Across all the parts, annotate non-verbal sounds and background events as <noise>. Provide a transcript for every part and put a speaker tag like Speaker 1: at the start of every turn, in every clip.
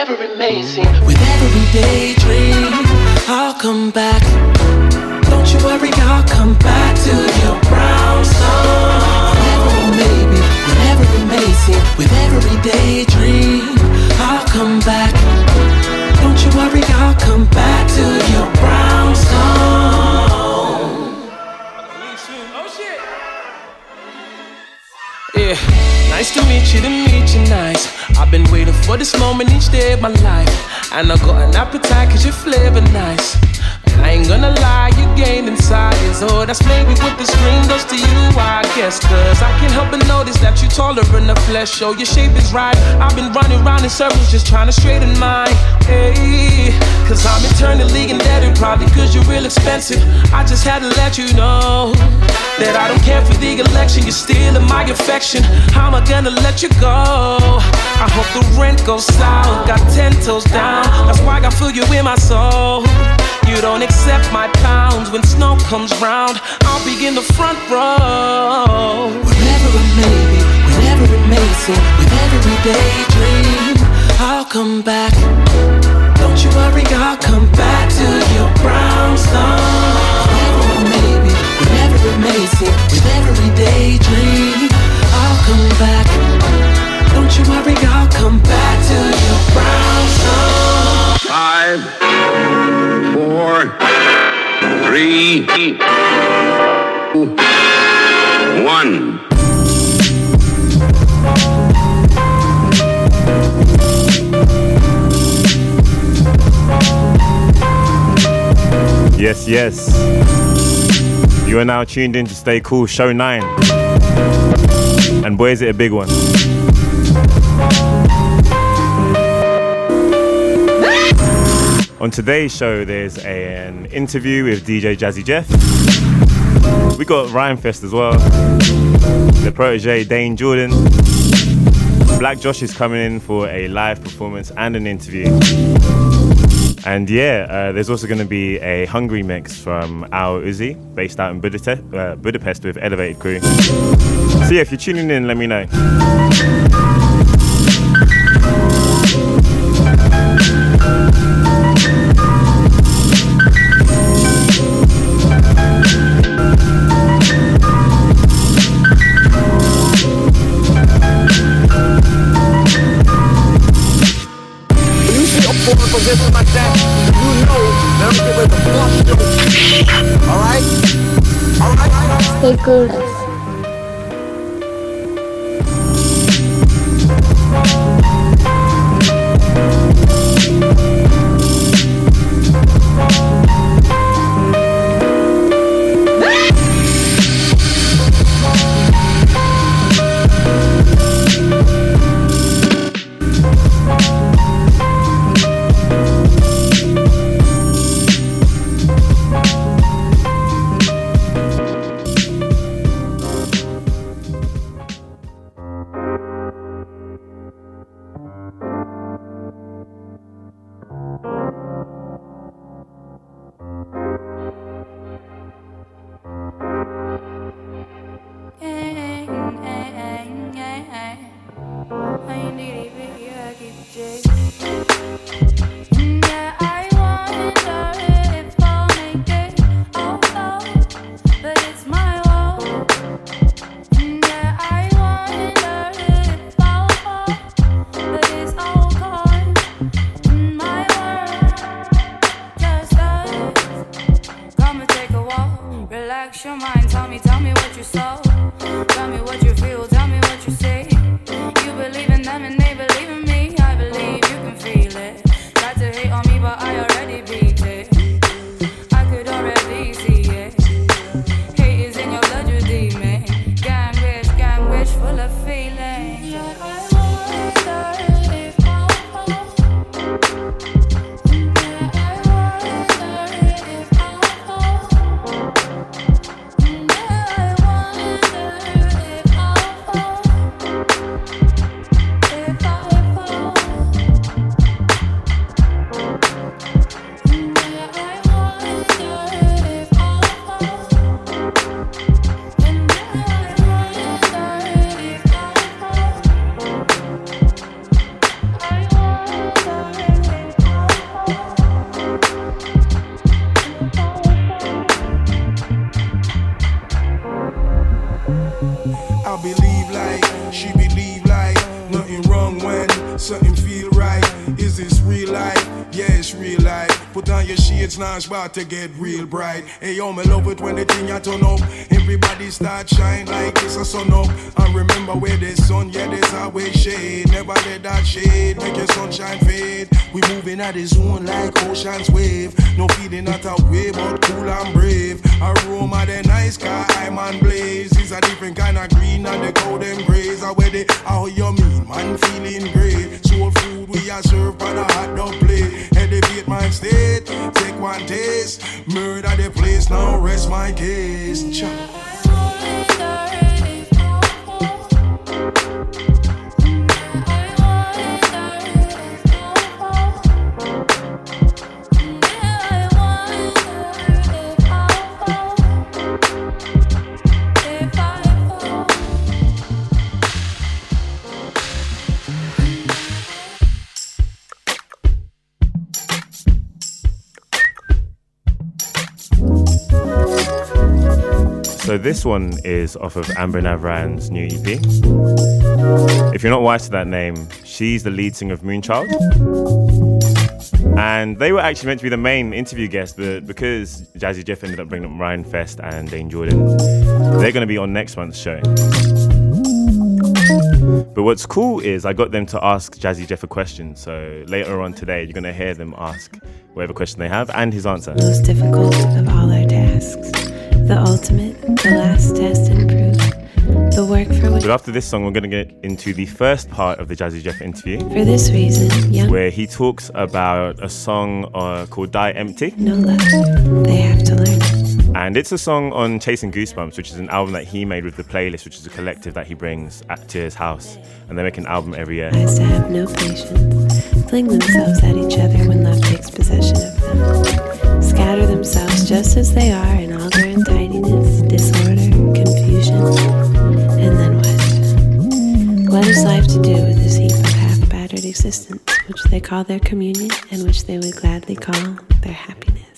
Speaker 1: wherever I may be, whenever it may seem. With every daydream, I'll come back. Don't you worry, I'll come back to your brownstone. Oh, wherever I may be, whenever it may seem. With every daydream, I'll come back. Don't you worry, I'll come back to your brownstone. Yeah, nice to meet you, to meet you, nice. I've been waiting for this moment each day of my life. And I got an appetite cause your flavor nice. I ain't gonna lie, you gained in size. Oh, that's maybe what the screen does to you, I guess. Cause I can't help but notice that you're taller in the flesh. Oh, your shape is right. I've been running around in circles just trying to straighten mine. Hey, cause I'm eternally indebted, probably cause you're real expensive. I just had to let you know that I don't care for the election. You're stealing my affection. How am I gonna let you go? I hope the rent goes south. Got ten toes down. That's why I feel you in my soul. You don't accept my pounds when snow comes round. I'll be in the front row. Whenever it may be, whenever it may seem, with every daydream, I'll come back. Don't you worry, I'll come back to your brownstone. Be, whenever it may seem, with every daydream, I'll come back. Don't you worry, I'll come back to your brownstone.
Speaker 2: Five four, three, two, one.
Speaker 3: Yes, yes. You are now tuned in to Stay Cool Show 9. And boy, is it a big one. On today's show, there's an interview with DJ Jazzy Jeff. We got Rhymefest as well. The protege Dane Jordan. Black Josh is coming in for a live performance and an interview. And yeah, uh, there's also going to be a Hungry mix from Al Uzi, based out in Budapest, uh, Budapest with Elevated Crew. So yeah, if you're tuning in, let me know.
Speaker 4: Stay cool. I your shades about to get real bright. Hey yo, me love it when the thing I turn up. Everybody start shine like it's a sun up. And remember where there's sun, yeah, there's always shade. Never let that shade make your sunshine fade. We moving at the zone like ocean's wave. No feeling not a way, but cool and brave. Aroma the nice car, I'm on blaze. It's a different kind of green and the golden grays. I wear the how you mean, man feeling great. Soul food we are served on a hot dog plate. Elevate my state, one taste. Murder the place, now rest my case.
Speaker 3: This one is off of Amber Navran's new EP. If you're not wise to that name, she's the lead singer of Moonchild. And they were actually meant to be the main interview guest, but because Jazzy Jeff ended up bringing up Rhymefest and Dane Jordan, they're going to be on next month's show. But what's cool is I got them to ask Jazzy Jeff a question. So later on today, you're going to hear them ask whatever question they have and his answer.
Speaker 5: most difficult of all our tasks, the ultimate, the last test and proof, the work for which.
Speaker 3: But after this song, we're going to get into the first part of the Jazzy Jeff interview,
Speaker 5: For this reason, young
Speaker 3: where he talks about a song uh, called Die Empty.
Speaker 5: no love, they have to learn.
Speaker 3: And it's a song on Chasing Goosebumps, which is an album that he made with the playlist, which is a collective that he brings at, to his house. And they make an album every year.
Speaker 5: To have no patience, fling themselves at each other when love takes possession of them, scatter themselves just as they are in all their untidiness, to do with this heap of half battered existence, which they call their communion and which they would gladly call their happiness?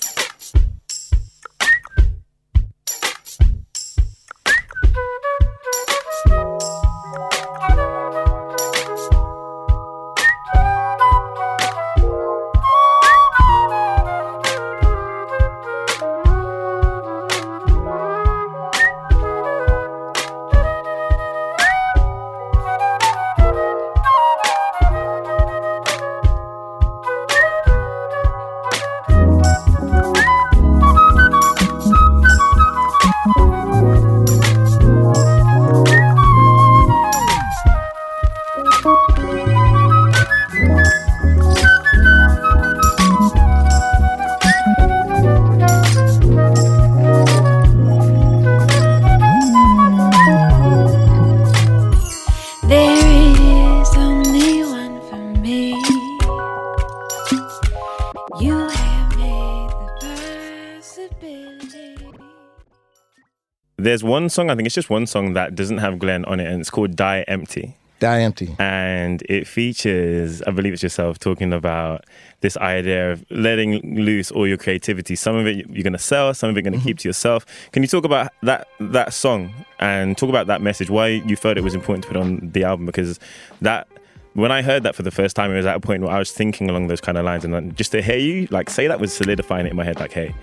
Speaker 5: One
Speaker 3: song, I think it's just one song that doesn't have Glenn on it, and it's called Die Empty.
Speaker 6: Die empty.
Speaker 3: And it features, I believe it's yourself, talking about this idea of letting loose all your creativity. Some of it you're going to sell, some of it you're going to keep to yourself. Can you talk about that that song and talk about that message? Why you felt it was important to put on the album? Because that when I heard that for the first time, it was at a point where I was thinking along those kind of lines, and just to hear you like say that was solidifying it in my head. Like, hey,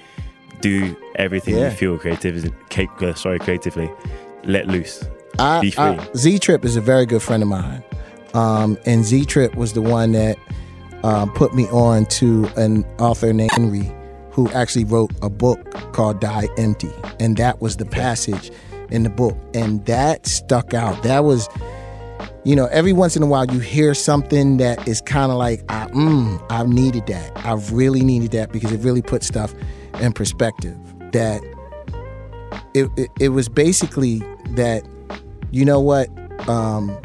Speaker 3: do everything
Speaker 6: Yeah.
Speaker 3: you feel creative, uh, sorry, creatively, let loose.
Speaker 6: I,
Speaker 3: Be free.
Speaker 6: Z Trip is a very good friend of mine. Um, and Z Trip was the one that um, put me on to an author named Henry who actually wrote a book called Die Empty. And that was the passage in the book. And that stuck out. That was, you know, every once in a while you hear something that is kind of like, I, mm, I needed that. I really needed that because it really put stuff in perspective. That it, it, it was basically that you know what um,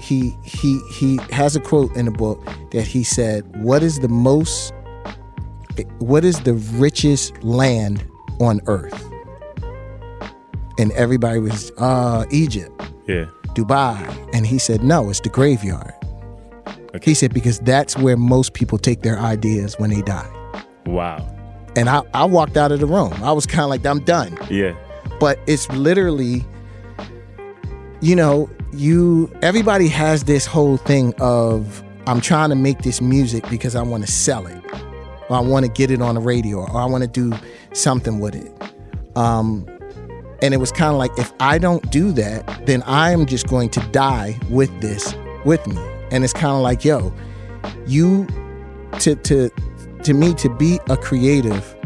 Speaker 6: he he he has a quote in the book that he said what is the most what is the richest land on earth and everybody was uh egypt
Speaker 3: Yeah.
Speaker 6: dubai and he said no it's the graveyard okay. he said because that's where most people take their ideas when they die
Speaker 3: Wow.
Speaker 6: And i, I walked out of the room i was kind of like i'm done
Speaker 3: Yeah.
Speaker 6: but it's literally you know, you everybody has this whole thing of I'm trying to make this music because I want to sell it, or I want to get it on the radio, or I want to do something with it. Um, and it was kind of like if I don't do that, then I am just going to die with this with me. And it's kind of like, yo, you to to to me to be a creative,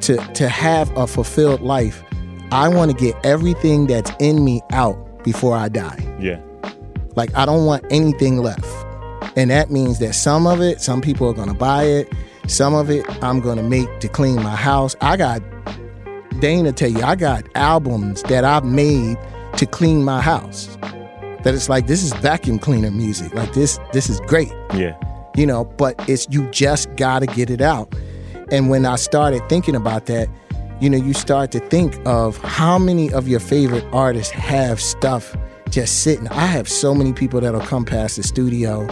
Speaker 6: to to have a fulfilled life, I want to get everything that's in me out before I die.
Speaker 3: Yeah.
Speaker 6: Like I don't want anything left. And that means that some of it, some people are gonna buy it. Some of it I'm gonna make to clean my house. I got Dana tell you, I got albums that I've made to clean my house. That it's like this is vacuum cleaner music. Like this, this is great.
Speaker 3: Yeah.
Speaker 6: You know, but it's you just gotta get it out. And when I started thinking about that, you know, you start to think of how many of your favorite artists have stuff just sitting. I have so many people that'll come past the studio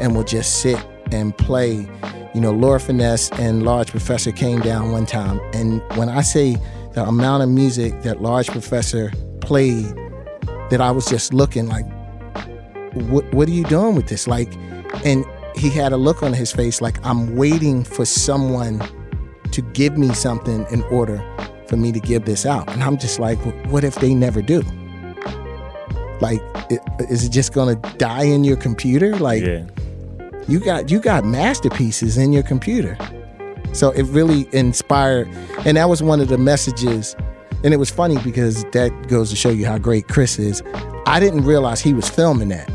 Speaker 6: and will just sit and play. You know, Lord Finesse and Large Professor came down one time. And when I say the amount of music that Large Professor played, that I was just looking like, what, what are you doing with this? Like, and he had a look on his face like, I'm waiting for someone to give me something in order for me to give this out. And I'm just like, what if they never do? Like, it, is it just gonna die in your computer? Like,
Speaker 3: Yeah.
Speaker 6: you got you got masterpieces in your computer. So it really inspired, and that was one of the messages. And it was funny because that goes to show you how great Chris is. I didn't realize he was filming that.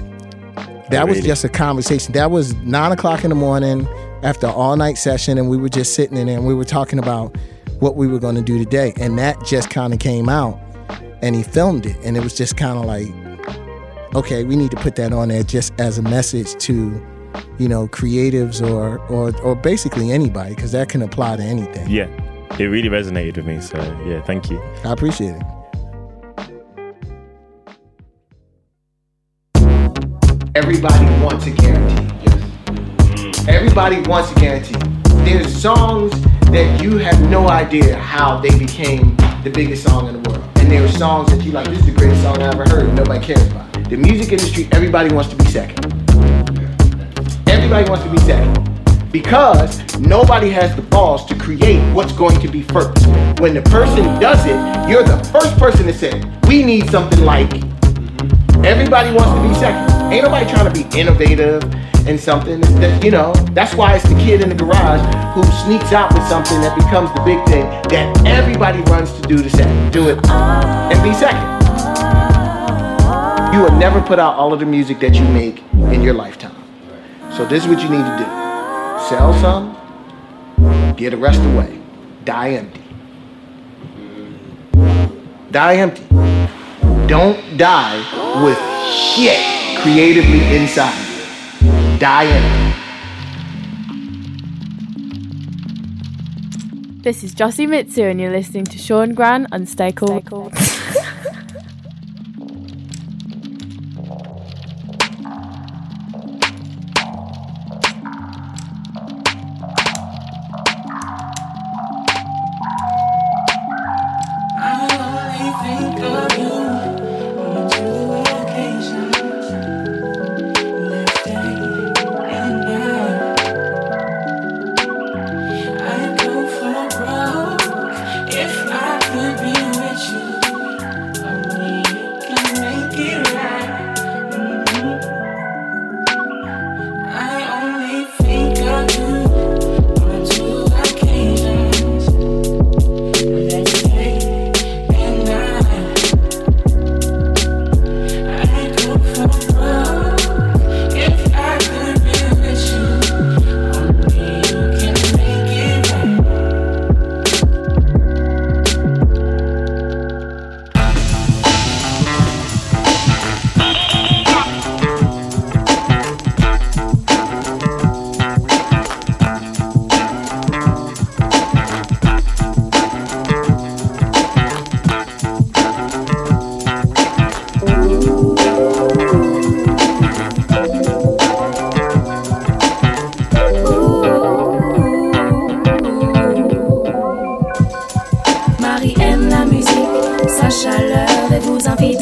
Speaker 6: That was just a conversation. That was nine o'clock in the morning after all night session, and we were just sitting in there and we were talking about what we were going to do today. And that just kind of came out, and he filmed it, and it was just kind of like, okay, we need to put that on there just as a message to, you know, creatives or or or basically anybody, because that can apply to anything.
Speaker 3: Yeah. It really resonated with me. So yeah, thank you.
Speaker 6: I appreciate it.
Speaker 7: Everybody wants a guarantee. Yes. Everybody wants a guarantee. There's songs that you have no idea how they became the biggest song in the world. And there are songs that you like, this is the greatest song I ever heard, and nobody cares about. it. The music industry, everybody wants to be second. Everybody wants to be second. Because nobody has the balls to create what's going to be first. When the person does it, you're the first person to say, we need something like Everybody wants to be second. Ain't nobody trying to be innovative in something. That, you know, that's why it's the kid in the garage who sneaks out with something that becomes the big thing that everybody runs to do the second. Do it and be second. You will never put out all of the music that you make in your lifetime. So this is what you need to do. Sell some, get the rest away. Die empty. Die empty. Don't die with shit creatively inside you. Die in.
Speaker 8: This is Jossie Mitsu, and you're listening to Sean Gran on Stay Cool.
Speaker 9: sa <laughs>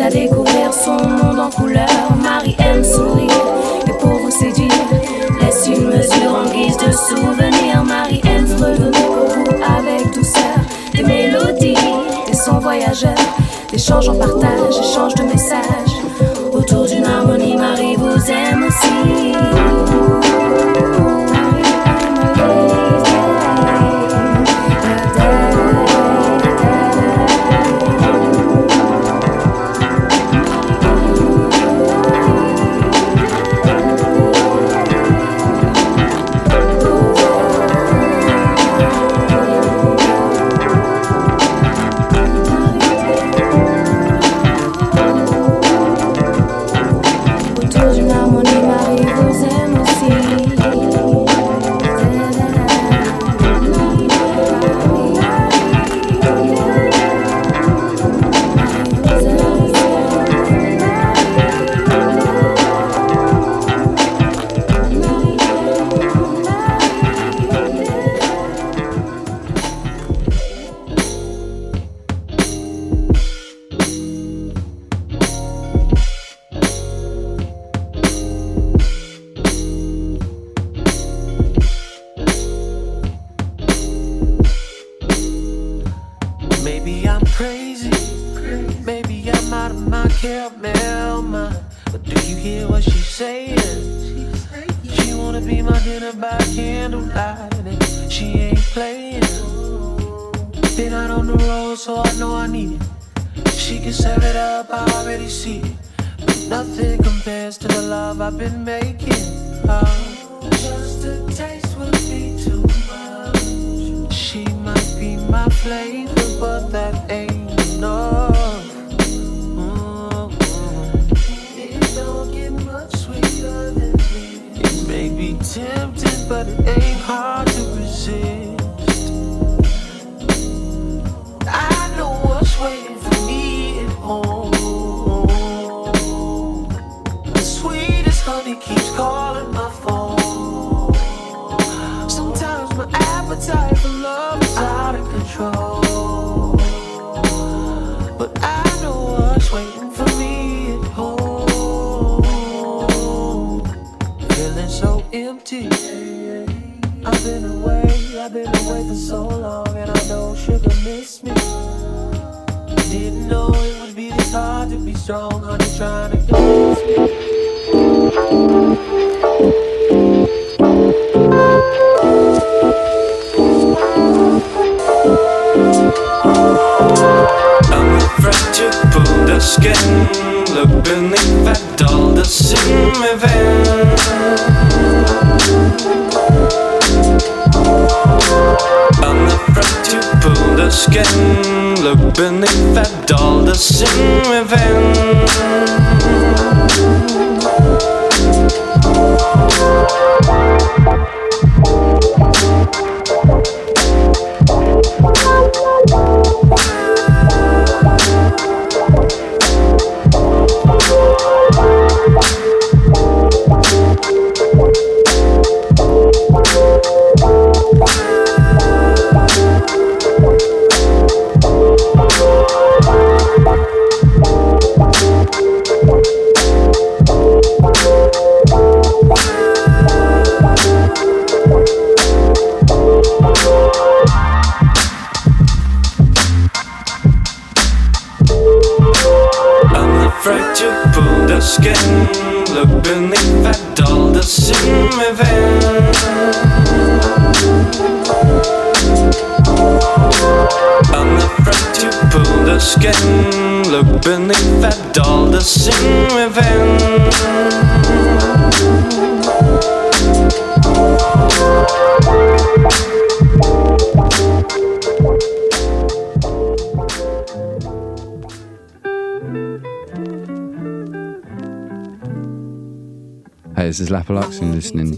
Speaker 9: découvrir son monde en couleur. Marie aime sourire et pour vous séduire, laisse une mesure en guise de souvenir. Marie aime revenir pour vous avec douceur. Des mélodies, des sons voyageurs, d'échanges en partage,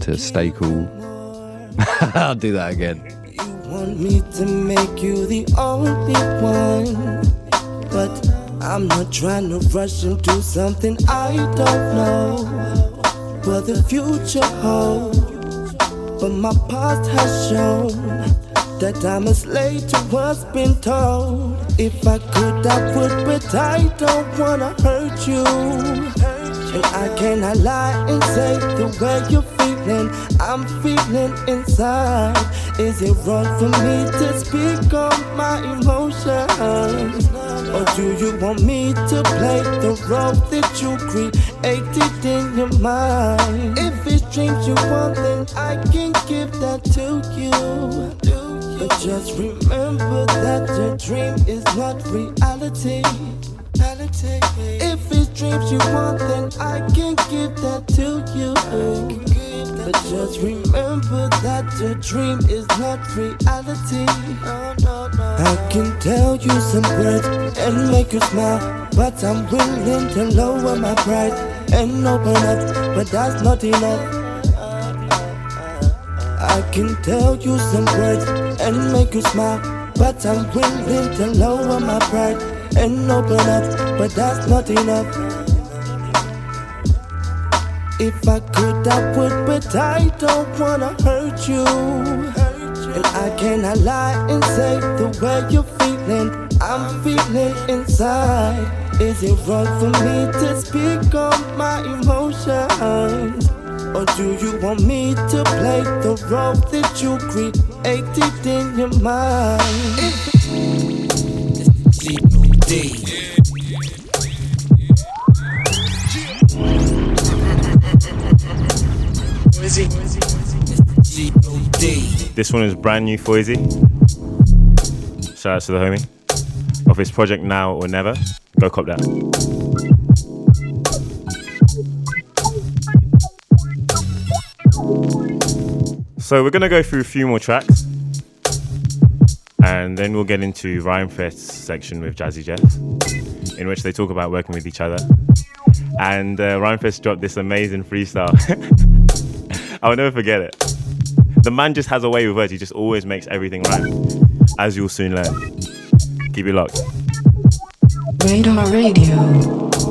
Speaker 10: to stay cool. <laughs> I'll do that again.
Speaker 11: You want me to make you the only one, but I'm not trying to rush into something I don't know what the future holds. But my past has shown that I'm a slave to what's been told. If I could, I would, but I don't wanna hurt you. And I cannot lie and say the way you're feeling, I'm feeling inside. Is it wrong for me to speak on my emotions? Or do you want me to play the role that you created in your mind? If it's dreams you want, then I can give that to you. But just remember that your dream is not reality. If it's dreams you want, then I can give that to you. But just remember that your dream is not reality. I can tell you some words and make you smile, but I'm willing to lower my pride and open up, but that's not enough. I can tell you some words and make you smile, but I'm willing to lower my pride and open up, but that's not enough. If I could, I would, but I don't wanna hurt you. And I cannot lie and say the way you're feeling, I'm feeling inside. Is it wrong for me to speak on my emotions? Or do you want me to play the role that you created in your mind?
Speaker 3: This one is brand new for Izzy. Shout out to the homie. Of his project Now or Never. Go cop that. So we're gonna go through a few more tracks. And then we'll get into Rhymefest's section with Jazzy Jeff, in which they talk about working with each other. And uh, Rhymefest dropped this amazing freestyle. <laughs> I'll never forget it. The man just has a way with words. He just always makes everything rhyme, as you'll soon learn. Keep it locked.
Speaker 12: Radar Radio.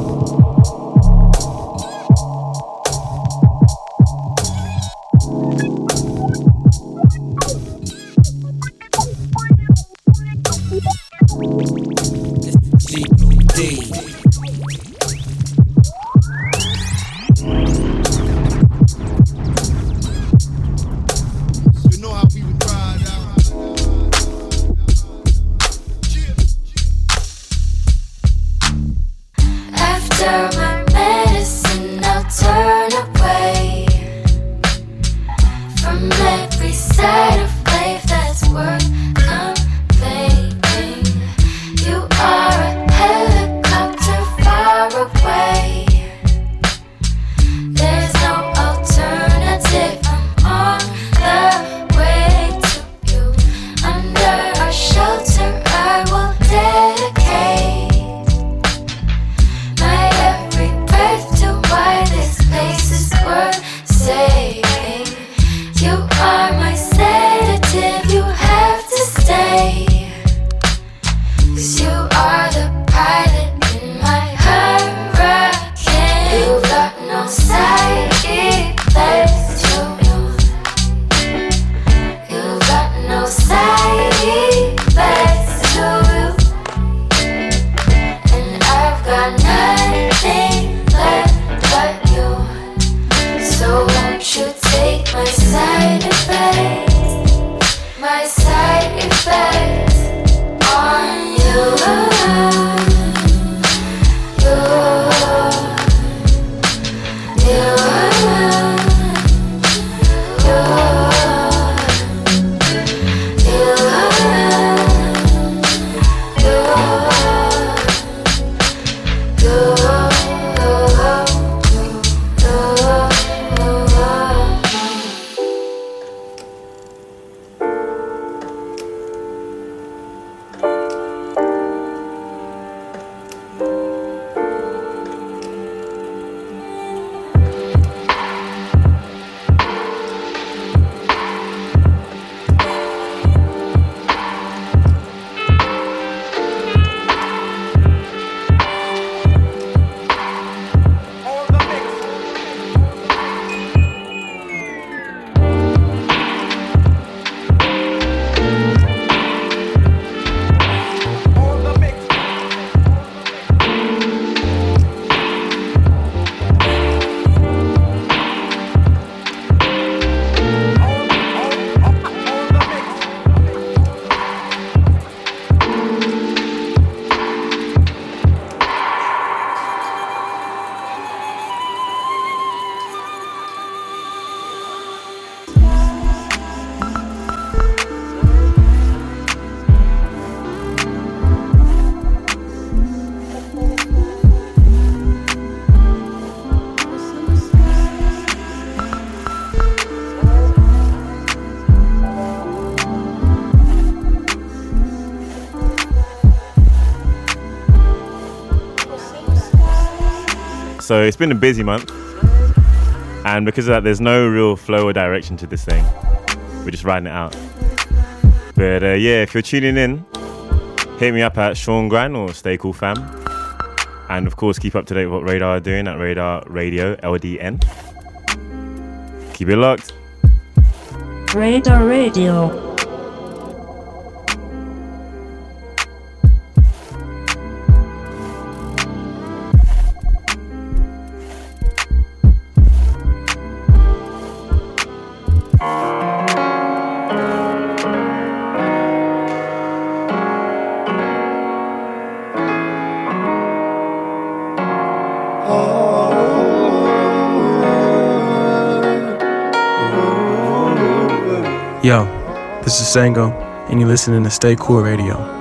Speaker 3: So it's been a busy month. And because of that, there's no real flow or direction to this thing. We're just riding it out. But uh, yeah, if you're tuning in, hit me up at Sean Gran or Stay Cool Fam. And of course, keep up to date with what Radar are doing at Radar Radio LDN. Keep it locked.
Speaker 13: Radar Radio.
Speaker 14: Yo, this is Sango, and you're listening to Stay Cool Radio.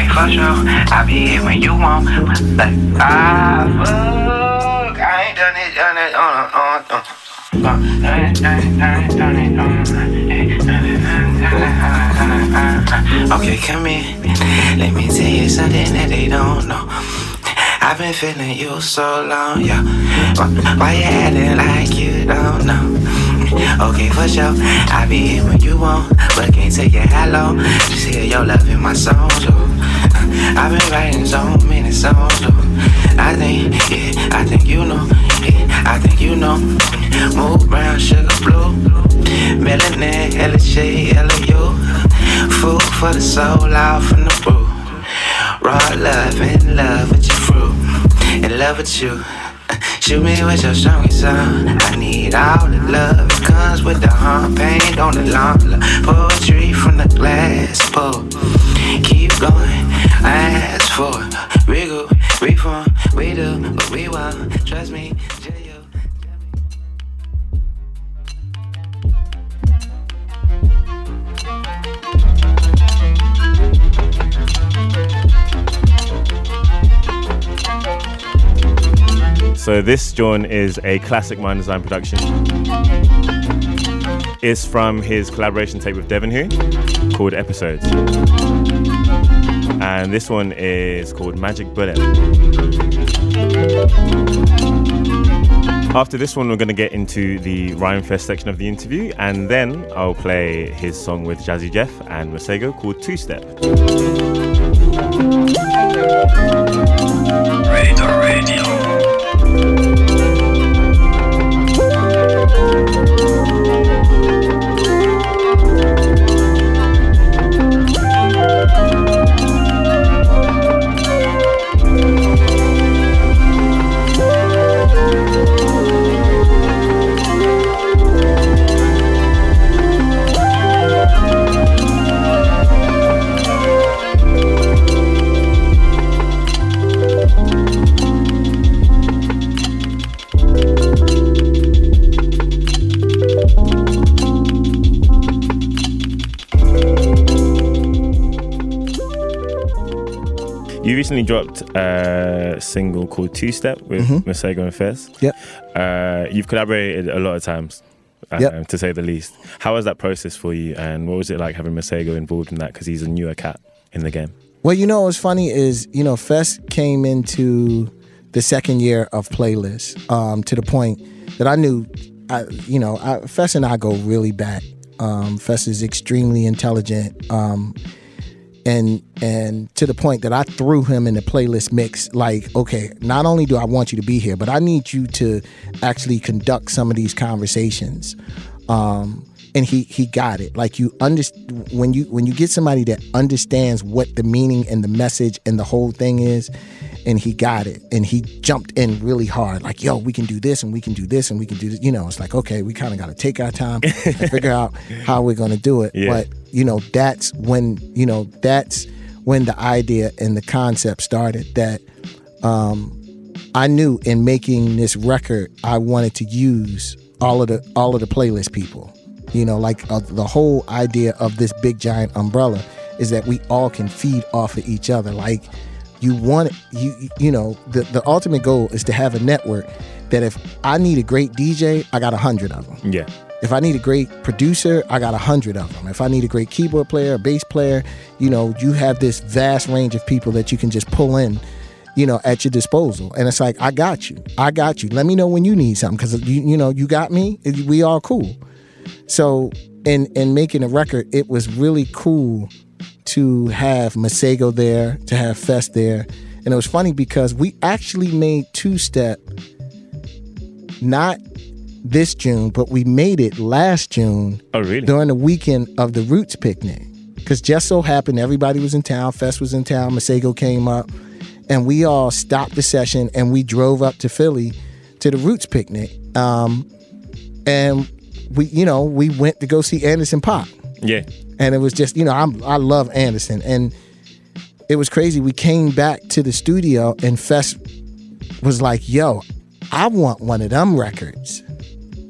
Speaker 15: Okay, for sure. I'll be here when you want. Ah, fuck. I ain't done it, done it, uh, uh, uh. Okay, come here. Let me tell you something that they don't know. I've been feeling you so long, yeah. Why, you acting like you don't know? Okay, for sure. I'll be here when you want, but can't tell you how long. Just hear your love in my oh. I've been writing so many songs. I think, yeah, I think you know, yeah, I think you know. Move brown, sugar blue, melanin, hella shade, hella you. Food for the soul, out from the brew. Raw love, in love with your fruit, in love with you. Shoot me with your strongest sound. I need all the love. It comes with the hump, paint on the lawn. Poetry from the glass Trust me.
Speaker 3: So this John is a classic Mndsgn production. It's from his collaboration tape with Devonwho called Episodes. And this one is called Magic Bullet. After this one, we're going to get into the Rhymefest section of the interview, and then I'll play his song with Jazzy Jeff and Masego called Two Step.
Speaker 16: Radar Radio.
Speaker 3: Recently dropped a single called Two Step with. Masego and Fez.
Speaker 6: Yep.
Speaker 3: Uh, you've collaborated a lot of times, uh,
Speaker 6: Yep.
Speaker 3: to say the least. How was that process for you, and what was it like having Masego involved in that? Because he's a newer cat in the game.
Speaker 6: Well, you know what's funny is, you know, Fest came into the second year of playlists um, to the point that I knew, I, you know, I, Fest and I go really back. Um, Fest is extremely intelligent, um, and and to the point that I threw him in the playlist mix. Like, okay, not only do I want you to be here, but I need you to actually conduct some of these conversations. Um, and he he got it. Like you understand when you when you get somebody that understands what the meaning and the message and the whole thing is, and he got it, and he jumped in really hard. Like, yo, we can do this, and we can do this, and we can do this. You know, it's like, okay, we kind of got to take our time and figure out <laughs> how we're gonna do it.
Speaker 3: Yeah.
Speaker 6: But you know, that's when you know that's when the idea and the concept started. That um, I knew in making this record, I wanted to use all of the all of the playlist people. You know, like uh, the whole idea of this big giant umbrella is that we all can feed off of each other. Like you want you you know the the ultimate goal is to have a network that if I need a great DJ, I got a hundred of them.
Speaker 3: Yeah.
Speaker 6: If I need a great producer, I got a hundred of them. If I need a great keyboard player, a bass player, you know, you have this vast range of people that you can just pull in, you know, at your disposal. And it's like, I got you. I got you. Let me know when you need something because you, you know, you got me. We all cool. So in in making a record, it was really cool to have Masego there, to have Fest there. And it was funny because we actually made two step not this June, but we made it last June.
Speaker 3: Oh, really?
Speaker 6: During the weekend of the Roots picnic. Because just so happened everybody was in town, Fest was in town, Masego came up, and we all stopped the session and we drove up to Philly to the Roots picnic. Um, and we, you know, we went to go see Anderson .Paak,
Speaker 3: Yeah.
Speaker 6: And it was just, you know, I'm I love Anderson, and it was crazy. We came back to the studio, and Fest was like, "Yo, I want one of them records,"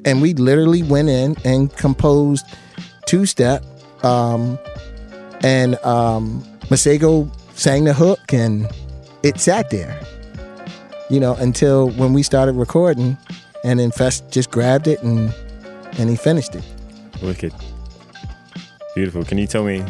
Speaker 6: and we literally went in and composed two step, um, and um, Masego sang the hook, and it sat there, you know, until when we started recording, and then Fest just grabbed it and and he finished it.
Speaker 3: Wicked. Beautiful. Can you tell me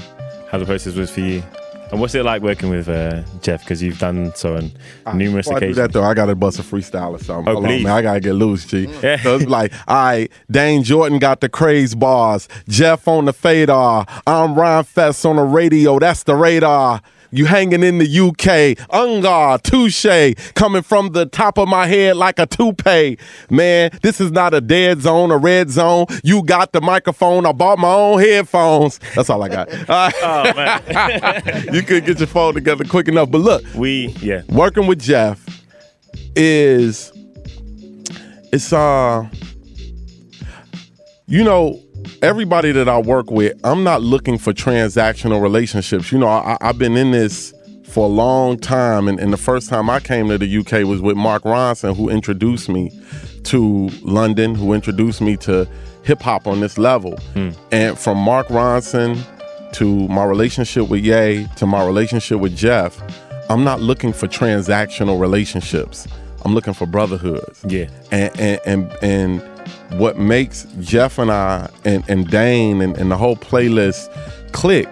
Speaker 3: how the process was for you? And what's it like working with uh, Jeff? Because you've done so on numerous
Speaker 17: Before I do
Speaker 3: occasions.
Speaker 17: that though, I gotta bust a freestyle or something.
Speaker 3: Oh,
Speaker 17: Hold on,
Speaker 3: please.
Speaker 17: man. I gotta get loose, G.
Speaker 3: Yeah.
Speaker 17: So it's <laughs> like, all right, Dane Jordan got the craze bars. Jeff on the fader. I'm Rhymefest on the radio. That's the radar. You hanging in the UK, Ungar, touche, coming from the top of my head like a toupee. Man, this is not a dead zone, a red zone. You got the microphone. I bought my own headphones. That's all I got. <laughs> All right. <laughs> you could get your phone together quick enough. But look,
Speaker 3: we yeah,
Speaker 17: working with Jeff is it's uh you know everybody that I work with, I'm not looking for transactional relationships. You know, I, I've been in this for a long time, and, and the first time I came to the UK was with Mark Ronson, who introduced me to London, who introduced me to hip hop on this level. Hmm. And from Mark Ronson to my relationship with Ye to my relationship with Jeff, I'm not looking for transactional relationships. I'm looking for brotherhoods.
Speaker 3: Yeah.
Speaker 17: And and and, and what makes Jeff and I and, and Dane and, and the whole playlist click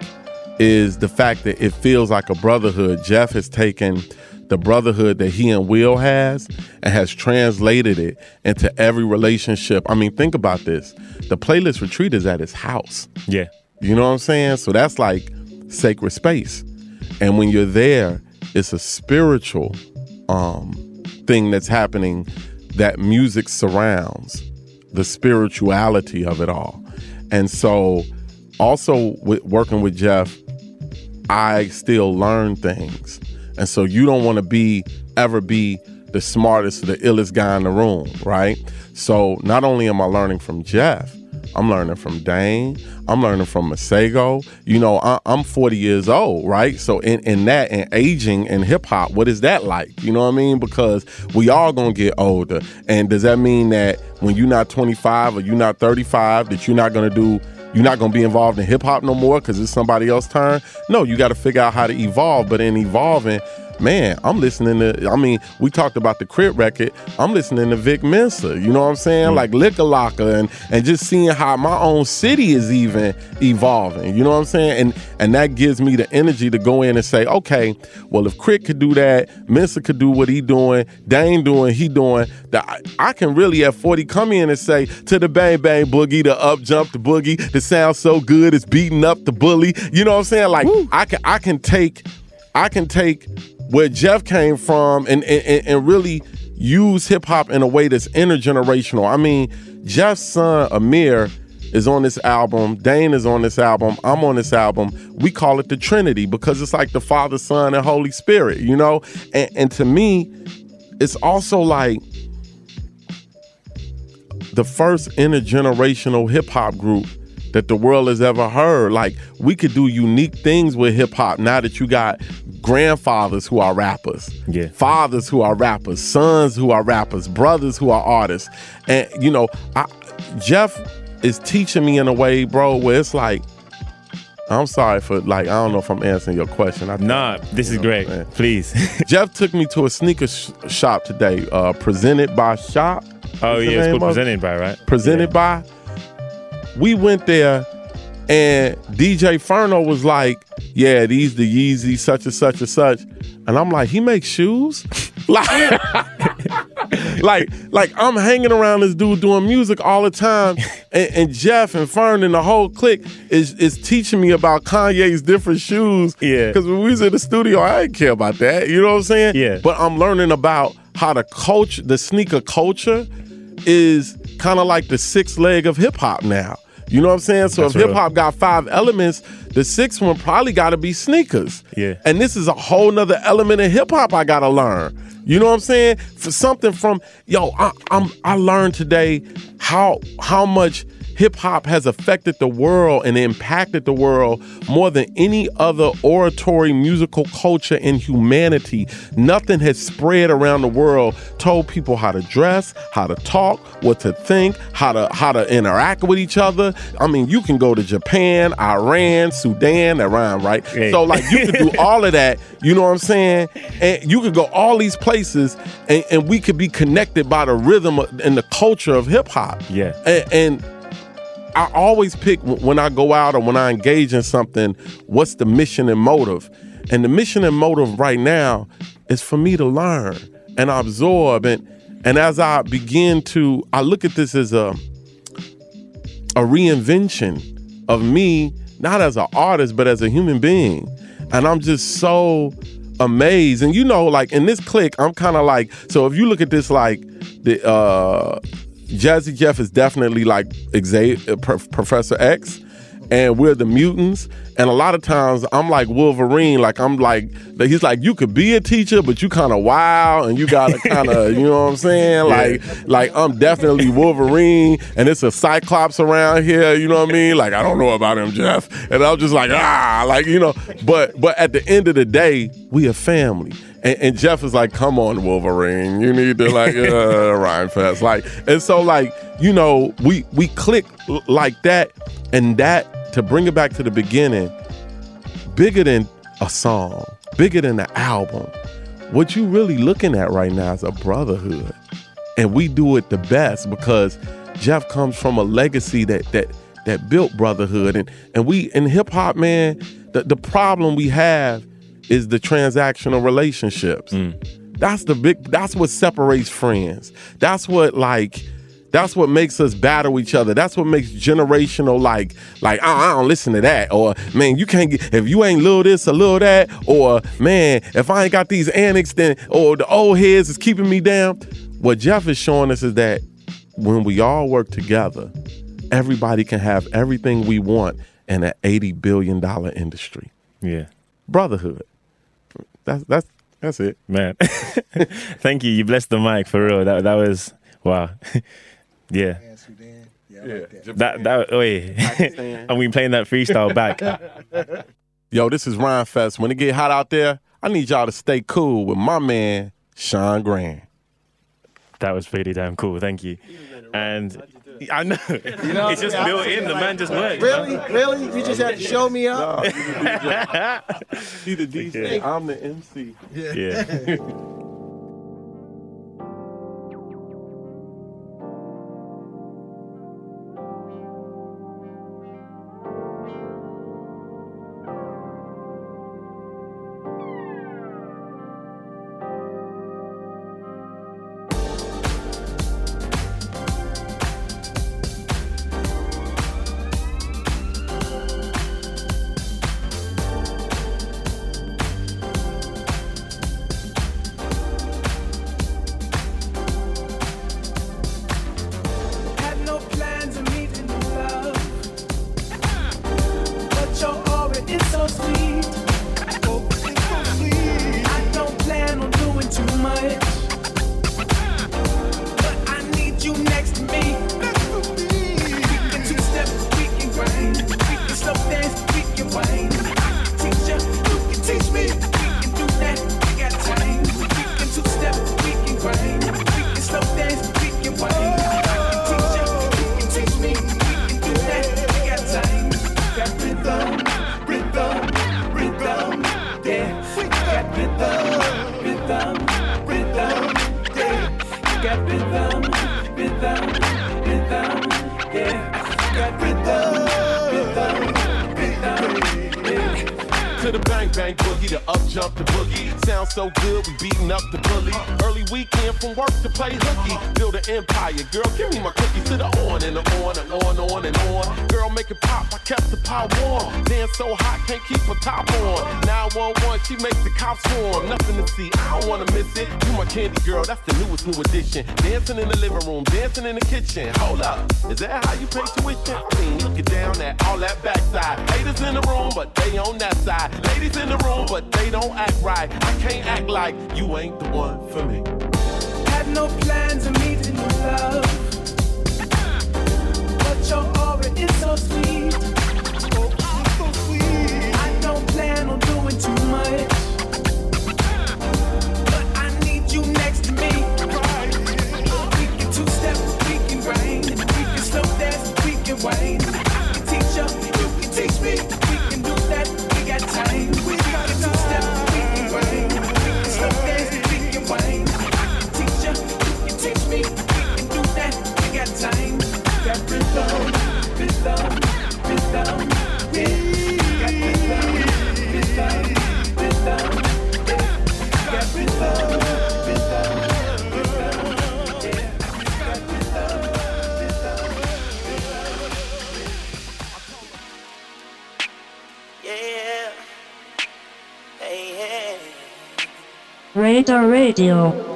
Speaker 17: is the fact that it feels like a brotherhood. Jeff has taken the brotherhood that he and Will has and has translated it into every relationship. I mean, think about this. The playlist retreat is at his house.
Speaker 3: Yeah.
Speaker 17: You know what I'm saying? So that's like sacred space. And when you're there, it's a spiritual um, thing that's happening that music surrounds the spirituality of it all. And so, also with working with Jeff, I still learn things. And so, you don't want to be ever be the smartest, the illest guy in the room, right? So, not only am I learning from Jeff, I'm learning from Dane. I'm learning from Masego. You know, I, I'm 40 years old, right? So in, in that and aging in hip hop, what is that like? You know what I mean? Because we all gonna get older. And does that mean that when you're not 25 or you're not 35, that you're not gonna do you're not gonna be involved in hip hop no more because it's somebody else's turn? No, you gotta figure out how to evolve. But in evolving, man, I'm listening to, I mean, we talked about the Crit record. I'm listening to Vic Mensa, you know what I'm saying? Mm. Like Liquor Locker and and just seeing how my own city is even evolving. You know what I'm saying? And and that gives me the energy to go in and say, okay, well, if Crit could do that, Mensa could do what he doing, Dane doing, he doing, that I, I can really at 40 come in and say to the bang bang boogie, the up jump the boogie, the sound so good, it's beating up the bully. You know what I'm saying? Like I can I can take I can take where Jeff came from and and, and really use hip hop in a way that's intergenerational. I mean, Jeff's son Amir is on this album. Dane is on this album. I'm on this album. We call it the Trinity because it's like the Father, Son, and Holy Spirit, you know? And, and to me, it's also like the first intergenerational hip hop group that the world has ever heard. Like we could do unique things with hip hop now that you got grandfathers who are rappers,
Speaker 3: yeah,
Speaker 17: fathers who are rappers, sons who are rappers, brothers who are artists, and you know, I, Jeff is teaching me in a way, bro, where it's like. I'm sorry for like I don't know if I'm answering your question. I
Speaker 3: nah, this is great. Please. <laughs>
Speaker 17: Jeff took me to a sneaker sh- shop today, uh, presented by Shop.
Speaker 3: Oh yeah, it's called presented by right.
Speaker 17: presented by. We went there and DJ Ferno was like, Yeah, these the Yeezy, such and such and such. And I'm like, he makes shoes? <laughs> like, <laughs> like, like I'm hanging around this dude doing music all the time. <laughs> And, and Jeff and Fern and the whole clique is is teaching me about Kanye's different shoes.
Speaker 3: Yeah.
Speaker 17: Because when we was in the studio, I didn't care about that. You know what I'm saying?
Speaker 3: Yeah.
Speaker 17: But I'm learning about how the coach, the sneaker culture is kind of like the sixth leg of hip hop now. You know what I'm saying? So
Speaker 3: That's
Speaker 17: if hip hop got five elements, the sixth one probably got to be sneakers.
Speaker 3: Yeah.
Speaker 17: And this is a whole nother element of hip hop I gotta learn. You know what I'm saying? For something from yo, I, I'm I learned today how how much hip hop has affected the world and impacted the world more than any other oratory musical culture in humanity. Nothing has spread around the world, told people how to dress, how to talk, what to think, how to how to interact with each other. I mean, you can go to Japan, Iran, Sudan, that rhyme, right?
Speaker 3: Hey.
Speaker 17: So like you can do <laughs> all of that, you know what I'm saying? And you could go all these places and, and we could be connected by the rhythm and the culture of hip hop.
Speaker 3: Yeah.
Speaker 17: And, and I always pick when I go out or when I engage in something, what's the mission and motive? And the mission and motive right now is for me to learn and absorb and and as I begin to I look at this as a a reinvention of me, not as an artist, but as a human being. And I'm just so amazed. And you know, like in this click I'm kind of like, so if you look at this like the uh Jazzy Jeff is definitely like Xavier, Professor X, and we're the mutants. And a lot of times I'm like Wolverine, like I'm like he's like you could be a teacher, but you kind of wild and you gotta <laughs> kind of you know what I'm saying? Like like I'm definitely Wolverine, and it's a Cyclops around here. You know what I mean? Like I don't know about him, Jeff, and I'm just like ah, like you know. But but at the end of the day, we a family. And, and Jeff is like, "Come on, Wolverine, you need to like uh, <laughs> rhyme fast." Like, and so like you know, we we click like that, and that to bring it back to the beginning, bigger than a song, bigger than the album. What you really looking at right now is a brotherhood, and we do it the best because Jeff comes from a legacy that that that built brotherhood, and and we in hip hop, man, the the problem we have is the transactional relationships. Mm. That's the big that's what separates friends. That's what like that's what makes us battle each other. That's what makes generational like like "Oh, I don't listen to that or man you can't get if you ain't little this or little that or man if I ain't got these annex then or the old heads is keeping me down. What Jeff is showing us is that when we all work together, everybody can have everything we want in an 80 billion dollar industry.
Speaker 3: Yeah.
Speaker 17: Brotherhood. That's that's that's it.
Speaker 3: Man. <laughs> Thank you. You blessed the mic for real. That that was wow. <laughs> yeah.
Speaker 17: Yeah.
Speaker 3: That that oh yeah. <laughs> and we playing that freestyle back.
Speaker 17: Yo, this is Rhymefest. When it get hot out there, I need y'all to stay cool with my man, Sean Grant.
Speaker 3: That was pretty damn cool. Thank you. And I know. it's just built in. The man just worked.
Speaker 6: Really? Really? You just had to show me up? <laughs>
Speaker 17: He the DJ. I'm the MC.
Speaker 3: Yeah.
Speaker 18: Had
Speaker 17: fire. Girl, give me my cookies to the on and on and on, on and on. Girl,
Speaker 19: make it pop. I kept the pot warm. Dance so hot, can't keep a top on. 911, she makes the cops swarm. Nothing to see, I don't wanna miss it. You my candy girl, that's the newest new addition. Dancing in the living room, dancing in the kitchen. Hold up, is that how you pay tuition? I mean, looking down at all that backside. Haters in the room, but they on that side. Ladies in the room, but they don't act right. I can't act like you ain't the one for me.
Speaker 18: Had no plans of meeting love. But your aura is so sweet.
Speaker 13: Radio.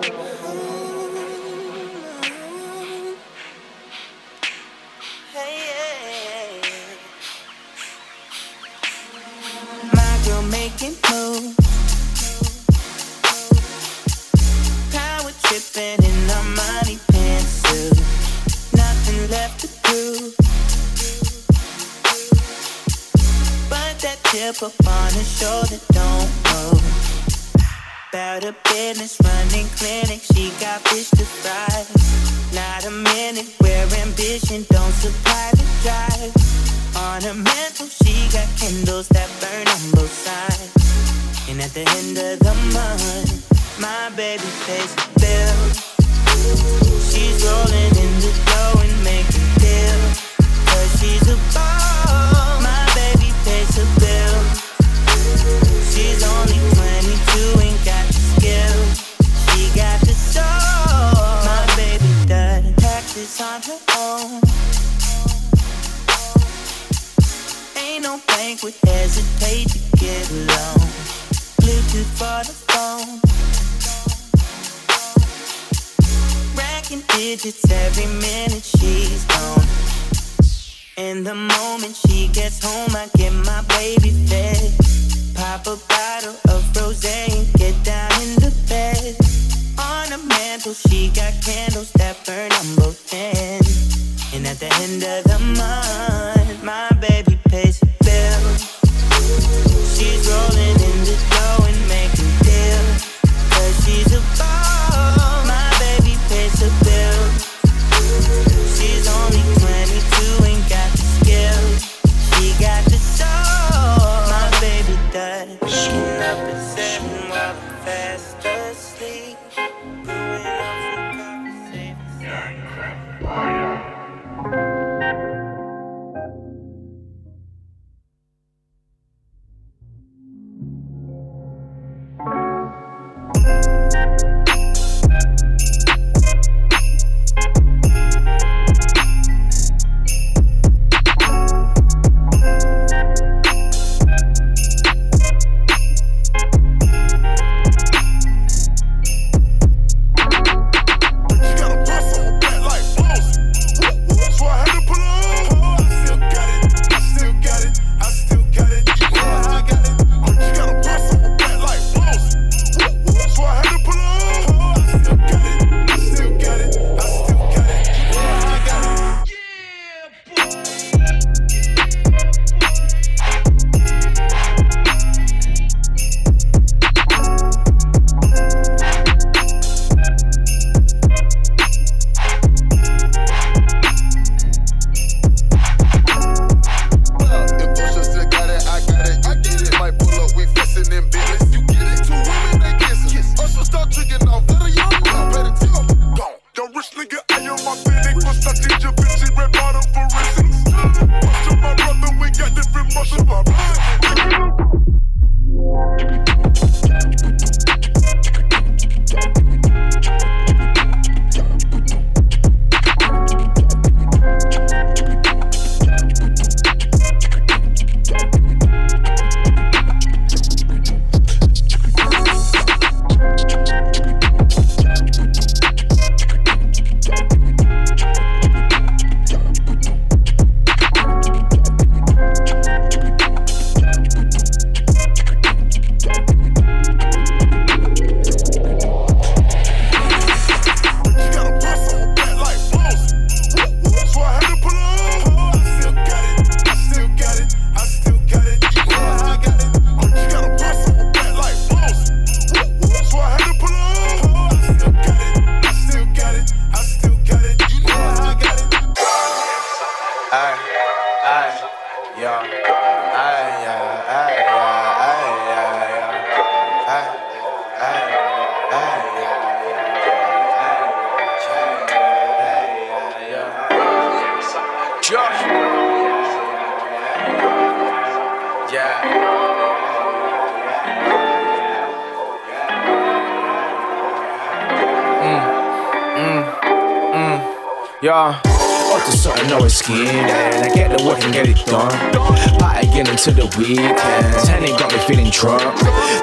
Speaker 20: Weekends, it got me feeling drunk.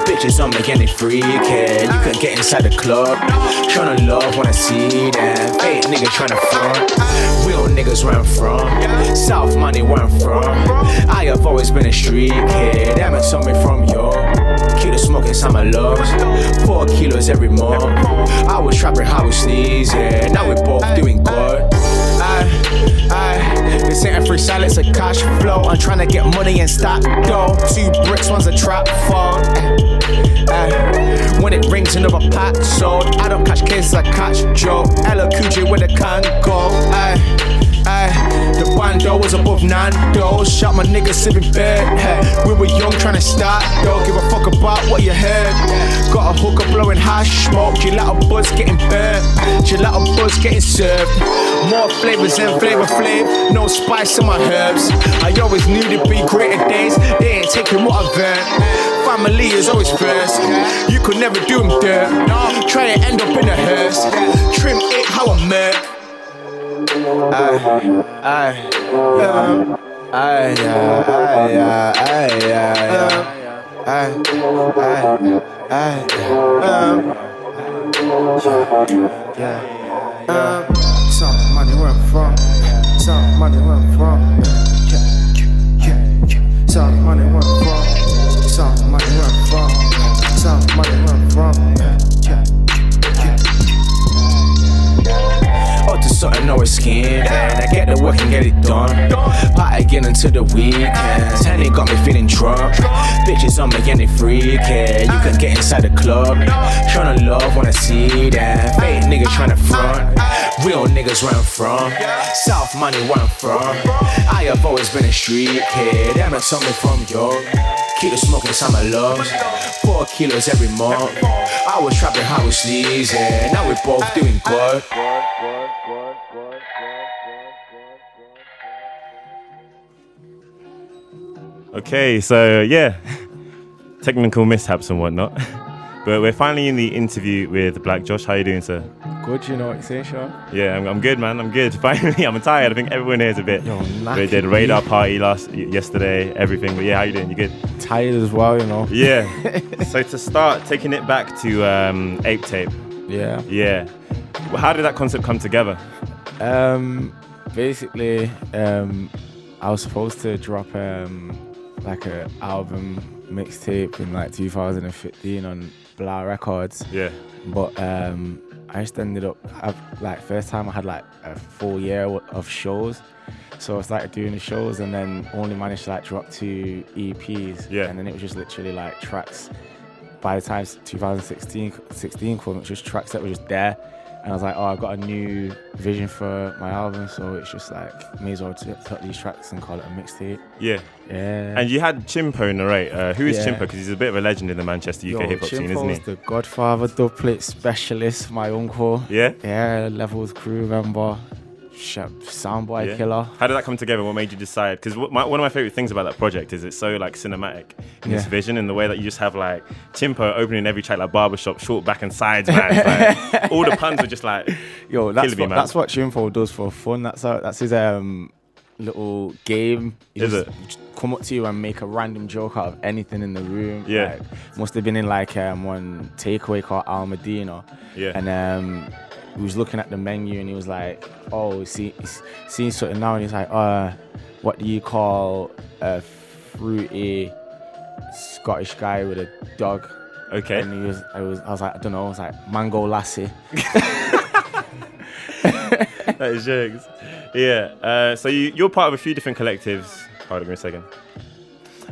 Speaker 20: Bitches on me getting freaking, you can get inside the club. Tryna love when I see them, fake niggas tryna front. Real niggas where I'm from, South money where I'm from. I have always been a street kid, that man told me from yo. Kilo smoking summer loves, four kilos every month. I was trapping how we sneeze, yeah. Now we both doing good. I, I, this ain't free silence, a cash flow. I'm trying to get money and stock Shot my niggas sipping. Hey, we were young trying to start. Don't give a fuck about what you heard. Got a hooker blowing hash smoke. Gelato buzz getting burnt. Gelato buzz getting served. More flavors than flavor flav. No spice in my herbs. I always knew there'd be greater days. They ain't taking what I've earned. Family is always first. You could never do them dirt. No, try and end up in a hearse. Trim it how I murk. Aye, aye, yeah. Aye, yeah, aye, yeah, aye, yeah, yeah. Yeah. Some money where I'm from. Some money where I'm from. Some money where I'm from. Some money where I'm from. Some money where I'm from. To something, no skin. And I get the work and get it done. Party get into the weekends. And it got me feeling drunk. Bitches on me getting freaking. You can get inside the club. Tryna love when I see that. Fake niggas tryna front. Real niggas where I'm from. South money where I'm from. I have always been a street kid. Man told me from young. Keep the smoking summer loves. Four kilos every month. I was trapping we sneeze. Yeah. Now we're both doing good.
Speaker 3: Okay, so yeah, <laughs> technical mishaps and whatnot. <laughs> But we're finally in the interview with Black Josh. How you doing, sir?
Speaker 21: Good, you know what you're saying, Sean?
Speaker 3: Yeah, I'm, I'm good, man. I'm good. <laughs> Finally, I'm tired. I think everyone here is a bit. We did radar party last yesterday, everything. But yeah, how you doing? You good?
Speaker 21: Tired as well, you know.
Speaker 3: Yeah. so to start, taking it back to um, Ape Tape.
Speaker 21: Yeah.
Speaker 3: Yeah. Well, How did that concept come together?
Speaker 21: Um, basically, um, I was supposed to drop um, like a album mixtape in like 2015 on Blah Records.
Speaker 3: Yeah.
Speaker 21: But um, I just ended up I've, like first time I had like a full year of shows. So I started doing the shows and then only managed to like drop two EPs.
Speaker 3: Yeah.
Speaker 21: And then it was just literally like tracks. By the time 2016 16 came, it was just tracks that were just there. And I was like, oh, I've got a new vision for my album, so it's just like, may as well t- take these tracks and call it a mixtape.
Speaker 3: Yeah.
Speaker 21: Yeah.
Speaker 3: And you had Chimpo narrate. Uh, who is
Speaker 21: Yeah.
Speaker 3: Chimpo? Because he's a bit of a legend in the Manchester UK hip hop scene, isn't he?
Speaker 21: the Godfather dubplate specialist, my uncle.
Speaker 3: Yeah?
Speaker 21: Yeah, Levelz crew member, soundboy
Speaker 3: Yeah.
Speaker 21: killer.
Speaker 3: How did that come together? What made you decide? Because one of my favorite things about that project is it's so like cinematic in its vision and the way that you just have like Chimpo opening every track like barbershop, short back and sides, man. like, <laughs> all the puns are just like
Speaker 21: Yo, that's
Speaker 3: me,
Speaker 21: what,
Speaker 3: man.
Speaker 21: that's what Chimpo does for fun. That's how, that's his um little game.
Speaker 3: Is
Speaker 21: just
Speaker 3: it?
Speaker 21: Come up to you and make a random joke out of anything in the room.
Speaker 3: Yeah.
Speaker 21: Like, must have been in like um, one takeaway called Al Medina.
Speaker 3: Yeah.
Speaker 21: And um, he was looking at the menu and he was like, "Oh, see, he's seeing something now." And he's like, "Uh, what do you call a fruity Scottish guy with a dog?"
Speaker 3: Okay.
Speaker 21: And he was, I was, I was like, I don't know. I was like, "Mango lassie." <laughs>
Speaker 3: that is jokes. Yeah. Uh, so you, you're part of a few different collectives. Hold on, a second.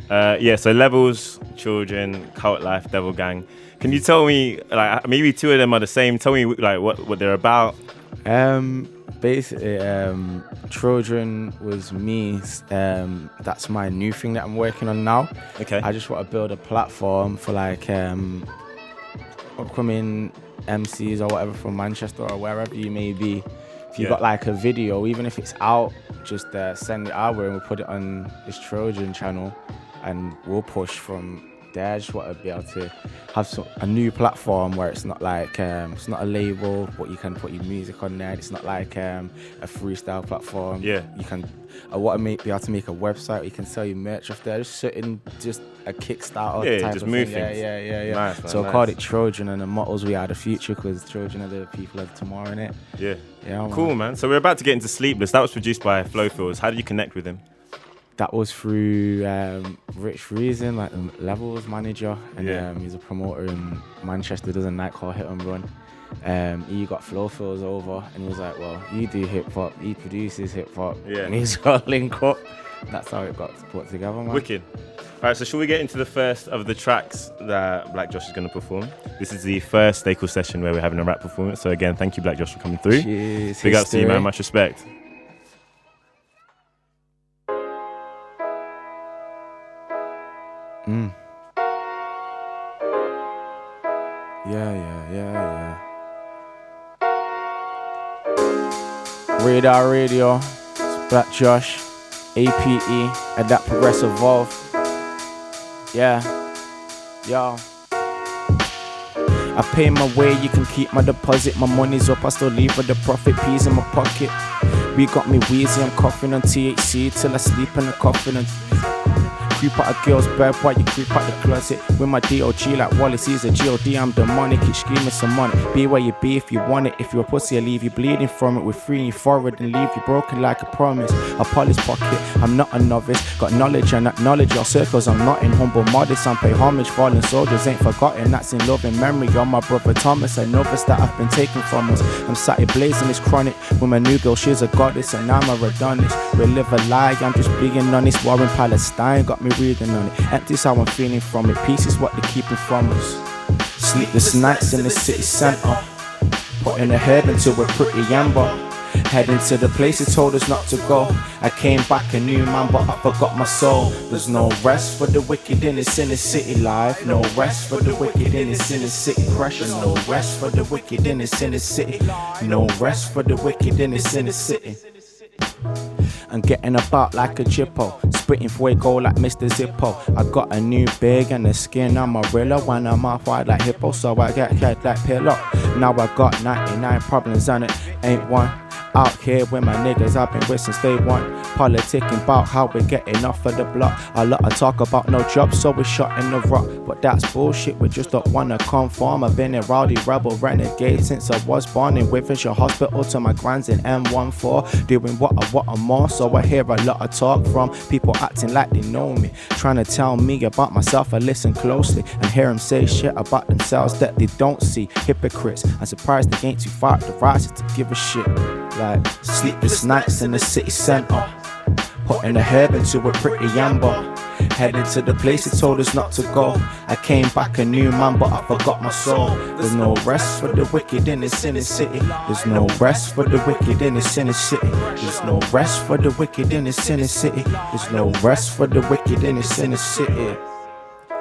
Speaker 3: Uh, yeah. So Levelz, children, cult life, devil gang. Can you tell me like maybe two of them are the same? Tell me like what what they're about.
Speaker 21: Um,
Speaker 20: basically, um, Trojan was me. Um, that's my new thing that I'm working on now.
Speaker 3: Okay.
Speaker 20: I just want to build a platform for like um, upcoming MCs or whatever from Manchester or wherever you may be. If you
Speaker 3: Yeah.
Speaker 20: got like a video, even if it's out, just uh, send it our way and we'll put it on this Trojan channel, and we'll push from I just want to be able to have some, a new platform where it's not like um, it's not a label, but you can put your music on there. It's not like um, a freestyle platform.
Speaker 3: Yeah.
Speaker 20: you can. I want to make be able to make a website. Where you can sell your merch off there. Just certain, just a Kickstarter
Speaker 3: Yeah,
Speaker 20: type
Speaker 3: just
Speaker 20: of
Speaker 3: move
Speaker 20: thing. Yeah,
Speaker 3: things.
Speaker 20: yeah, yeah, yeah.
Speaker 3: Nice, man,
Speaker 20: so I called it Trojan, and the mottos we are the future because Trojan are the people of tomorrow, innit?
Speaker 3: Yeah.
Speaker 20: Yeah, man.
Speaker 3: Cool, man. So we're about to get into Sleepless. That was produced by Flowfields. How did you connect with him?
Speaker 20: That was through um, Rich Reason, like the Levelz manager, and
Speaker 3: Yeah.
Speaker 20: um, he's a promoter in Manchester. Does a night called Hit and Run. Um, he got Flowfields over, and he was like, "Well, you do hip hop, he produces hip hop,
Speaker 3: Yeah.
Speaker 20: and he's <laughs> got link up." That's how it got put together, man.
Speaker 3: Wicked. All right, so shall we get into the first of the tracks that Black Josh is going to perform? This is the first Stay Cool session where we're having a rap performance. So again, thank you, Black Josh, for coming through.
Speaker 20: Cheers,
Speaker 3: Big ups to you, man. Much respect.
Speaker 20: Mm. Yeah, yeah, yeah, yeah. Radar Radio, it's Black Josh, APE, Adapt Progress Evolve. Yeah, y'all. I pay my way, you can keep my deposit. My money's up, I still leave with the profit. Peas in my pocket. We got me wheezy, I'm coughing on THC till I sleep in the coffin creep out a girl's bed while you creep out the closet with my DOG like Wallace. He's a GOD, I'm demonic. Keep screaming some money. Be where you be if you want it. If you're a pussy, I leave you bleeding from it. We're freeing you forward and leave you broken like a promise. A polish pocket, I'm not a novice. Got knowledge and acknowledge your circles. I'm not in humble modest. I'm pay homage. Fallen soldiers ain't forgotten. That's in love and memory. You're my brother Thomas. I novice that I've been taken from us. I'm sat here blazing this chronic with my new girl. She's a goddess and I'm a redundant. We live a lie. I'm just being honest. War in Palestine got me reading on it. Empty's how I'm feeling from it. Peace is what they're keeping from us. Sleepless nights in the city centre. Putting a herb a pretty amber. Heading to the place they told us not to go. I came back a new man, but I forgot my soul. There's no rest for the wicked in this inner city life. No rest for the wicked in this inner city pressure. No rest for the wicked in this inner city. No rest for the wicked in this inner city. I'm getting about like a chippo, spitting fuego like Mr. Zippo. I got a new big and the skin I'm a rilla when I'm off wide like hippo, so I get head like pillow. Now I got 99 problems on it, ain't one. Out here with my niggas, I've been with since day one. Politicking about how we're getting off of the block. A lot of talk about no jobs, so we're shot in the rock. But that's bullshit, we just don't wanna conform. I've been a rowdy rebel renegade since I was born in Wythenshawe Hospital to my grands in M14. Doing what I want and more, so I hear a lot of talk from people acting like they know me. Trying to tell me about myself, I listen closely and hear them say shit about themselves that they don't see. Hypocrites, I'm surprised they ain't too far the rising to give a shit. Like sleepless nights in the city centre. Putting a herb into a pretty amber. Heading to the place they told us not to go. I came back a new man, but I forgot my soul. There's no rest for the wicked in this inner city. There's no rest for the wicked in this inner city. There's no rest for the wicked in this inner city. There's no rest for the wicked in this inner city.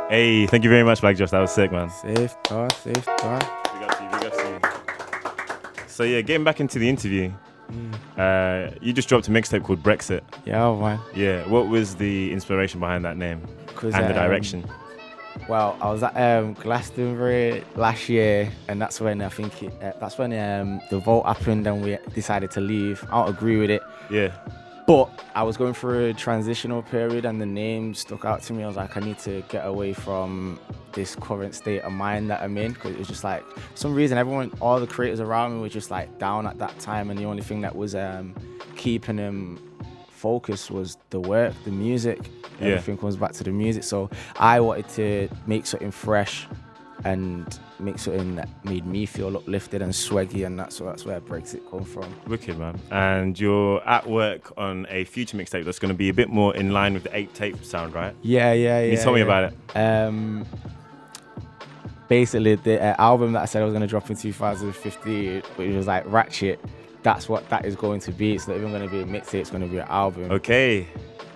Speaker 3: Hey, thank you very much, Black Josh. That was sick, man.
Speaker 20: Safe thought, safe thought.
Speaker 3: So yeah, getting back into the interview, uh, you just dropped a mixtape called Brexit.
Speaker 20: Yeah, man.
Speaker 3: Yeah, what was the inspiration behind that name and the
Speaker 20: um,
Speaker 3: direction?
Speaker 20: Well, I was at um, Glastonbury last year, and that's when I think it, uh, that's when um, the vote happened, and we decided to leave. I don't agree with it.
Speaker 3: Yeah.
Speaker 20: But I was going through a transitional period, and the name stuck out to me. I was like, I need to get away from this current state of mind that I'm in, because it was just like for some reason everyone, all the creators around me were just like down at that time, and the only thing that was um, keeping them focused was the work, the music.
Speaker 3: Yeah.
Speaker 20: Everything comes back to the music. So I wanted to make something fresh and make something that made me feel uplifted and swaggy, and that's that's where Brexit come from.
Speaker 3: Wicked, man. And you're at work on a future mixtape that's going to be a bit more in line with the Ape Tape sound, right?
Speaker 20: Yeah, yeah, yeah.
Speaker 3: You tell me about it.
Speaker 20: Um, basically, the uh, album that I said I was gonna drop in 2015, which was like Ratchet. that's what that is going to be. It's not even going to be a mixtape. It's going to be an album.
Speaker 3: Okay.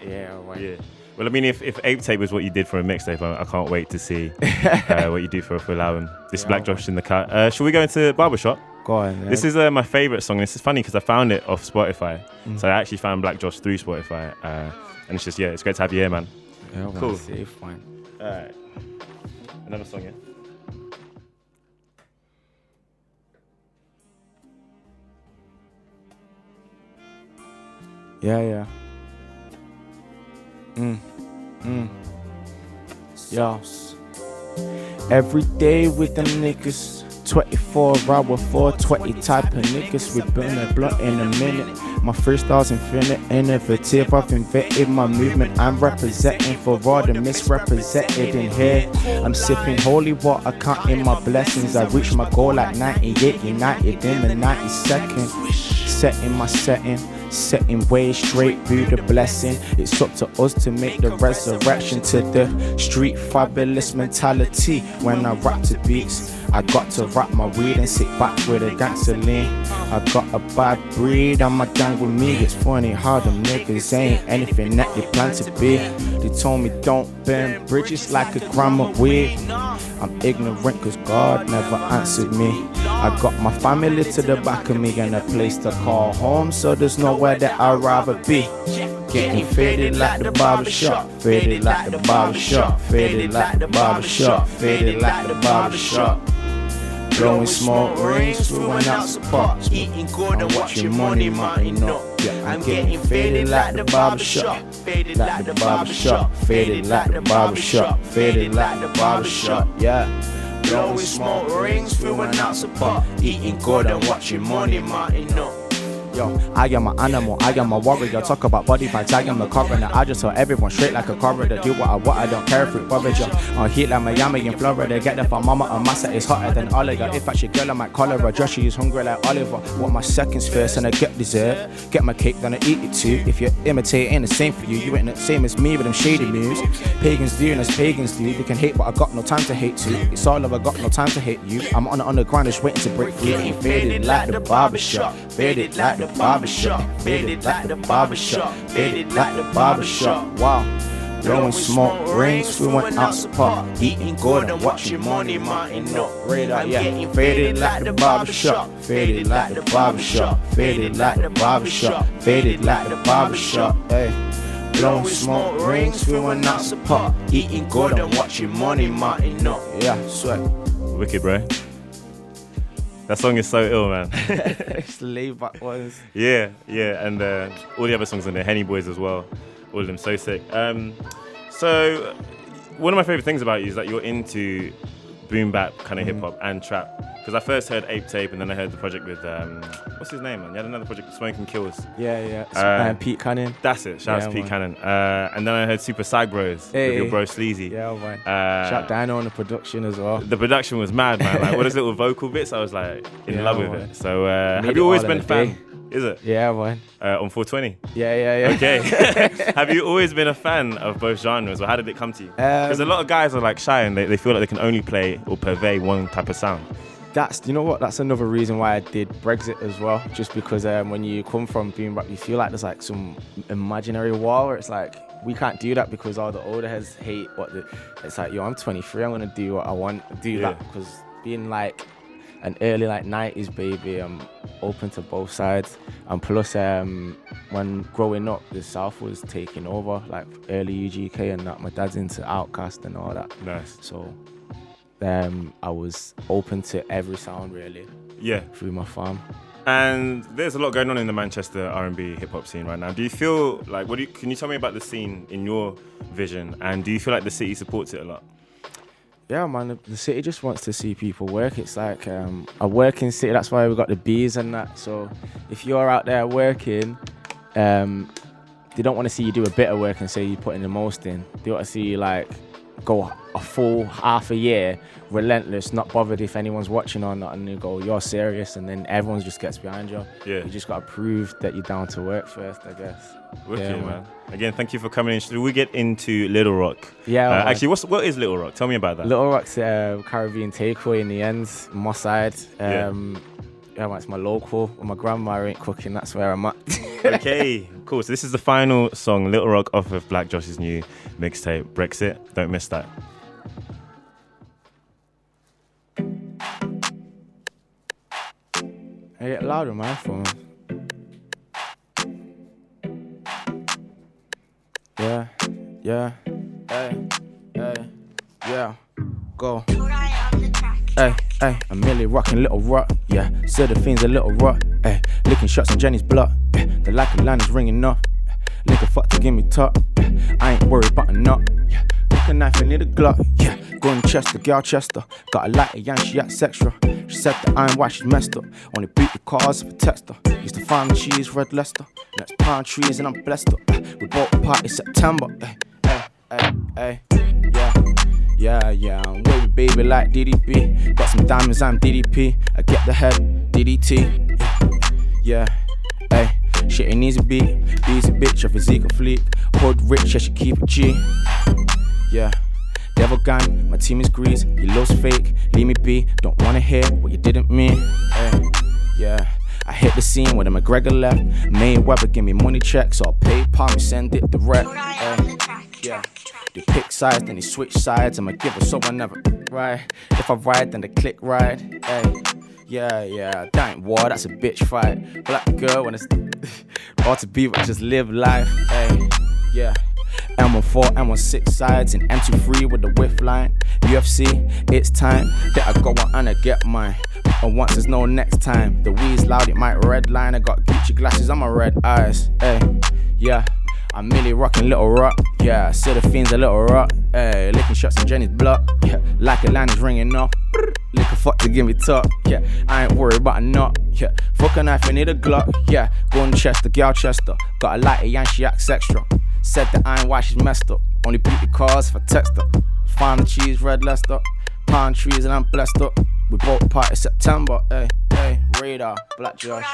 Speaker 20: Yeah. Right.
Speaker 3: Yeah. Well, I mean, if, if Ape Tape was what you did for a mixtape, I, I can't wait to see <laughs> uh, what you do for a full album. This
Speaker 20: Yeah,
Speaker 3: Black Josh in the cut. Uh, should we go into the Barbershop?
Speaker 20: Go on. Yeah.
Speaker 3: This is uh, my favorite song. This is funny because I found it off Spotify.
Speaker 20: Mm.
Speaker 3: So I actually found Black Josh through Spotify. Uh, and it's just, yeah, it's great to have you here, man.
Speaker 20: Yeah, well,
Speaker 3: cool.
Speaker 20: safe, fine.
Speaker 3: All right. Another song, yeah?
Speaker 20: Yeah, yeah. Mm. Mm. Yo. Every day with them niggas. 24 hour 420 type of niggas. We burn a blunt in a minute. My freestyle's infinite, innovative. I've invented my movement. I'm representing for all the misrepresented in here. I'm sipping holy water, counting my blessings. I reached my goal at 98, united in the 92nd. Setting my setting, setting way straight through the blessing. It's up to us to make the resurrection to the street fabulous mentality. When I rap to beats, I got to rap my weed and sit back with a gasoline. I got a bad breed, I'm a gang with me. It's funny how them niggas ain't anything that they plan to be. They told me don't burn bridges like a grandma weed. I'm ignorant cause God never answered me. I got my family to the back of me and a place to call home, so there's nowhere that I'd rather be. Getting faded like the barber shop, faded like the barber shop, faded like the barber shop, faded like the barber shop. Blowing smoke rings, we went out to park. Eating good and watching money mounting up. Yeah, I'm getting faded like the barber shop, faded like the barber shop, faded like the barber shop, faded like the barber shop. Yeah. Blowing smoke rings, we went out to park. Eating good and watching money mounting up. Yo, I am an animal, I am a warrior. Talk about body parts, I am the coroner. I just tell everyone straight like a corridor. Do what I want, I don't care if it bothers you. On heat like Miami in Florida. They get there for mama or massa is hotter than Oliver. If I should girl, I might call her a Joshie is hungry like Oliver. Want my seconds first and I get dessert. Get my cake, then I eat it too. If you're imitating, the same for you. You ain't the same as me with them shady moves. Pagans do and as pagans do. You can hate, but I got no time to hate too. It's all over, I got no time to hate you. I'm on the underground, just waiting to break free. Faded like the barbershop. Faded like the barbershop. Faded like the barbershop. Faded like the barbershop. Wow. Blowing smoke rings, we went out to park. Eating good and watching money mounting up. Radar, yeah. Faded like the barbershop. Faded like the barbershop. Faded like the barbershop. Faded like the barbershop. Hey. Blowing smoke rings, we went out to park. Eating good and watching money mounting up. Yeah, sweat.
Speaker 3: Wicked, bro. That song is so ill, man. <laughs>
Speaker 20: it's laid back ones.
Speaker 3: Yeah, yeah, and uh, all the other songs in there, Henny Boys as well, all of them so sick. Um, so one of my favorite things about you is that you're into boom bap kind of hip hop and trap. Because I first heard Ape Tape and then I heard the project with um, what's his name, man? You had another project Smoking Kills.
Speaker 20: Yeah, yeah.
Speaker 3: Uh,
Speaker 20: Pete Cannon.
Speaker 3: That's it. Shout out to Pete. Cannon. Uh, and then I heard Super Side Bros with your bro Sleazy.
Speaker 20: Yeah, man.
Speaker 3: Uh,
Speaker 20: Shout Dino on the production as well.
Speaker 3: the production was mad, man. Like, what is <laughs> little vocal bits? I was like in
Speaker 20: Yeah,
Speaker 3: love with
Speaker 20: man.
Speaker 3: it. So, uh, have you always been a fan?
Speaker 20: day.
Speaker 3: Is it?
Speaker 20: Yeah, man.
Speaker 3: Uh, on 420.
Speaker 20: Yeah, yeah, yeah.
Speaker 3: Okay. <laughs> <laughs> have you always been a fan of both genres, or how did it come to you? Because a
Speaker 20: Um,
Speaker 3: lot of guys are like shy and they, they feel like they can only play or purvey one type of sound.
Speaker 20: That's you know what? That's another reason why I did Brexit as well. Just because um, when you come from boom bap, you feel like there's like some imaginary wall where it's like we can't do that because all the older heads hate what the. It's like yo, I'm 23. I'm gonna do what I want. Do
Speaker 3: Yeah.
Speaker 20: that because being like an early like 90s baby, I'm open to both sides. And plus, um, when growing up, the South was taking over, like early UGK and that. My dad's into Outkast and all that.
Speaker 3: Nice.
Speaker 20: So um, I was open to every sound really.
Speaker 3: Yeah.
Speaker 20: Through my farm.
Speaker 3: And there's a lot going on in the Manchester R&B hip hop scene right now. Do you feel like what do you, can you tell me about the scene in your vision? And do you feel like the city supports it a lot?
Speaker 20: Yeah, man. the- city just wants to see people work. It's like um, a working city. That's why we got the bees and that. So if you're out there working, um, they don't want to see you do a bit of work and say you're putting the most in. They want to see you like go a full half a year, relentless, not bothered if anyone's watching or not, and you go, you're serious, and then everyone just gets behind you.
Speaker 3: Yeah.
Speaker 20: You just got to prove that you're down to work first, I guess.
Speaker 3: Wicked,
Speaker 20: Yeah,
Speaker 3: man. Again, thank you for coming in. Should we get into Little Rock?
Speaker 20: Yeah,
Speaker 3: Uh, actually, what's what is Little Rock? Tell me about that.
Speaker 20: Little Rock's uh, Caribbean takeaway in the end, Moss side.
Speaker 3: Yeah.
Speaker 20: Um, yeah, man, it's my local. When my grandma ain't cooking, that's where I'm at. <laughs>
Speaker 3: okay, cool. So this is the final song, Little Rock, off of Black Josh's new mixtape, Brexit. Don't miss that.
Speaker 20: I get loud on my phone. Yeah, yeah, hey, hey, yeah, go. Hey, hey, I'm merely rocking little rock, yeah. Said the fiends a little rock, hey. Licking shots on Jenny's block, yeah. The like line is ringing off. Lick a fuck to give me top, yeah. I ain't worried about a knot, yeah. Pick a knife and need a Glock, yeah. Going Chester, girl Chester. Got a lighter, young, she acts extra. She said that I ain't why she's messed up. Only beat the cars if I text her. Used to find the cheese, red Leicester. Next palm trees and I'm blessed up. We bought a party September, hey, hey, hey, hey, yeah. Yeah, yeah, I'm wavy baby like DDP. Got some diamonds, I'm DDP. I get the head, DDT. Yeah, yeah. Shit ain't easy beat. Easy bitch, a physique a fleet. Hood rich, I should keep it G. Yeah. Devil gang, my team is grease. You love's fake, leave me be. Don't wanna hear what you didn't mean. Hey, yeah. I hit the scene when the McGregor left. Mayweather give me money checks, or I'll me send it direct. Eh, hey, yeah. They pick sides, then they switch sides. I'm a giver, so I never right. If I ride, then they click ride. Eh, hey, yeah, yeah, that ain't war, that's a bitch fight. Black girl when it's all to be, but just live life. Hey, yeah. M14, M16 sides, and M23 with the whiff line. UFC, it's time that I go on and I get mine. And once there's no next time, the weed's loud, it might red line. I got Gucci glasses on my red eyes. Hey, yeah. I'm merely rocking little rock, yeah. See the fiends a little rock, hey. Licking shots on Jenny's block, yeah. Like a line is ringing off. Lick a fuck to give me top, yeah. I ain't worried about a knot, yeah. Fuck a knife, I need a Glock, yeah. Go in Chester, girl Chester. Got a lighter, yeah, she acts extra. Said that I ain't why she's messed up. Only beat the cars if I text her. Find the cheese, red Leicester. Pine trees and I'm blessed up. We both party September, hey, hey. Radar, Black Josh,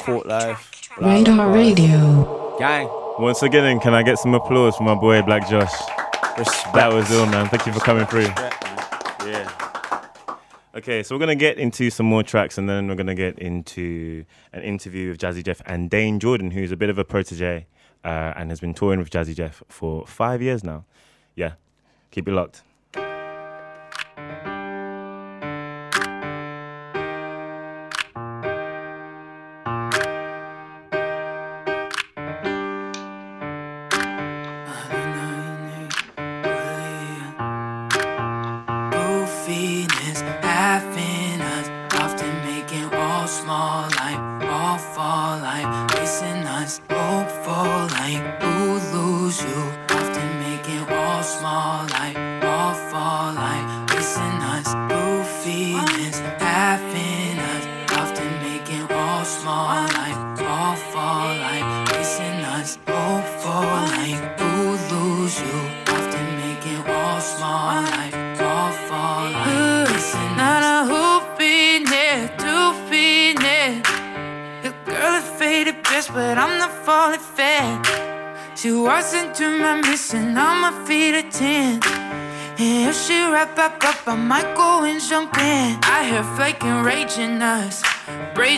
Speaker 20: Court Life.
Speaker 12: Radar Radio.
Speaker 20: Gang.
Speaker 3: Once again, can I get some applause for my boy Black Josh?
Speaker 20: Respect.
Speaker 3: That was ill, man. Thank you for coming through. Yeah. Okay, so we're gonna get into some more tracks, and then we're gonna get into an interview with Jazzy Jeff and Dayne Jordan, who's a bit of a protege uh, and has been touring with Jazzy Jeff for five years now. Yeah, keep it locked.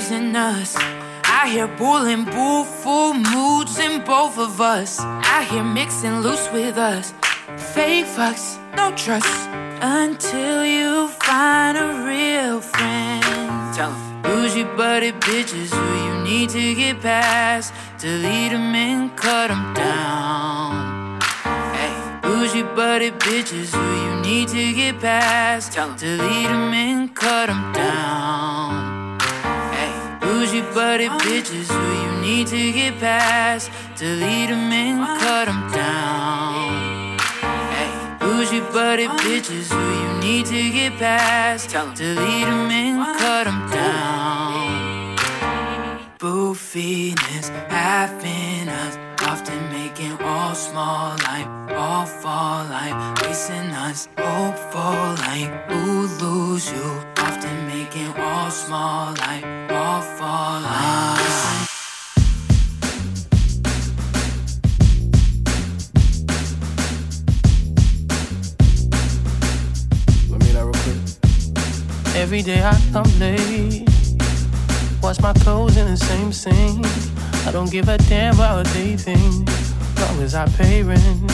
Speaker 22: Brazen us. I hear bullin', boo, full moods in both of us. I hear mixing loose with us. Fake fucks, no trust. Until you find a real friend. Tell 'em. Bougie buddy bitches who you need to get past. Delete them and cut them down. Hey, bougie buddy bitches who you need to get past. Tell 'em. Delete them and cut them down. Buddy bitches who you need to get past. Delete them and cut them down. Hey, bougie buddy bitches who you need to get past. Delete them and cut them down.
Speaker 15: Boofiness, having us, often making all small like all fall like racing us, hopeful like who lose you, often making all small like all fall like. racing
Speaker 1: Let me that real quick. Every day I come late.
Speaker 23: Wash my clothes in the same sink. I don't give a damn about what they think, long as I pay rent.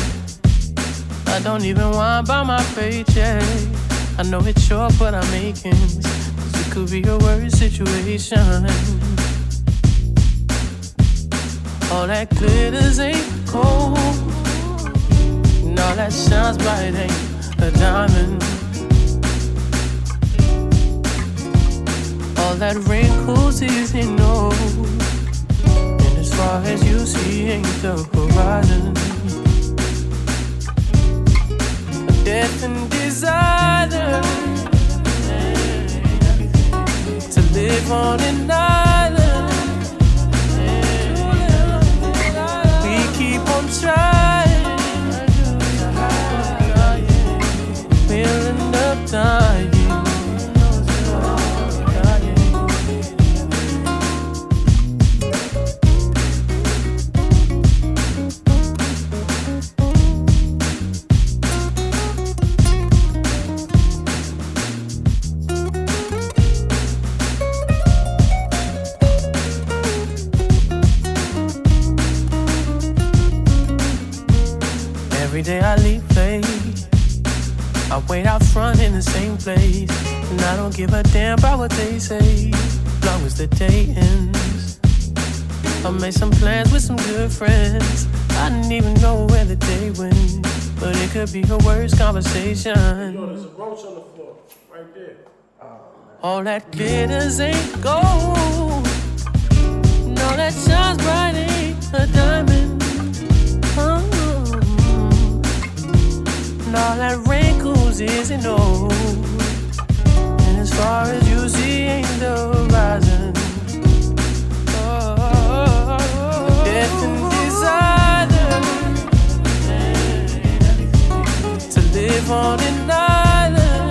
Speaker 23: I don't even want about my paycheck. I know it's short, but I'm making. Cause it could be a worse situation. All that glitters ain't gold. And all that shines bright ain't a diamond. All that wrinkles isn't old. And as far as you see, ain't the horizon. Live be a worse conversation.
Speaker 24: There's a roach on the floor, right there.
Speaker 23: All that glitters ain't gold. All that shines bright ain't a diamond. Oh. And all that wrinkles isn't old. And as far as you see, ain't the live on an island.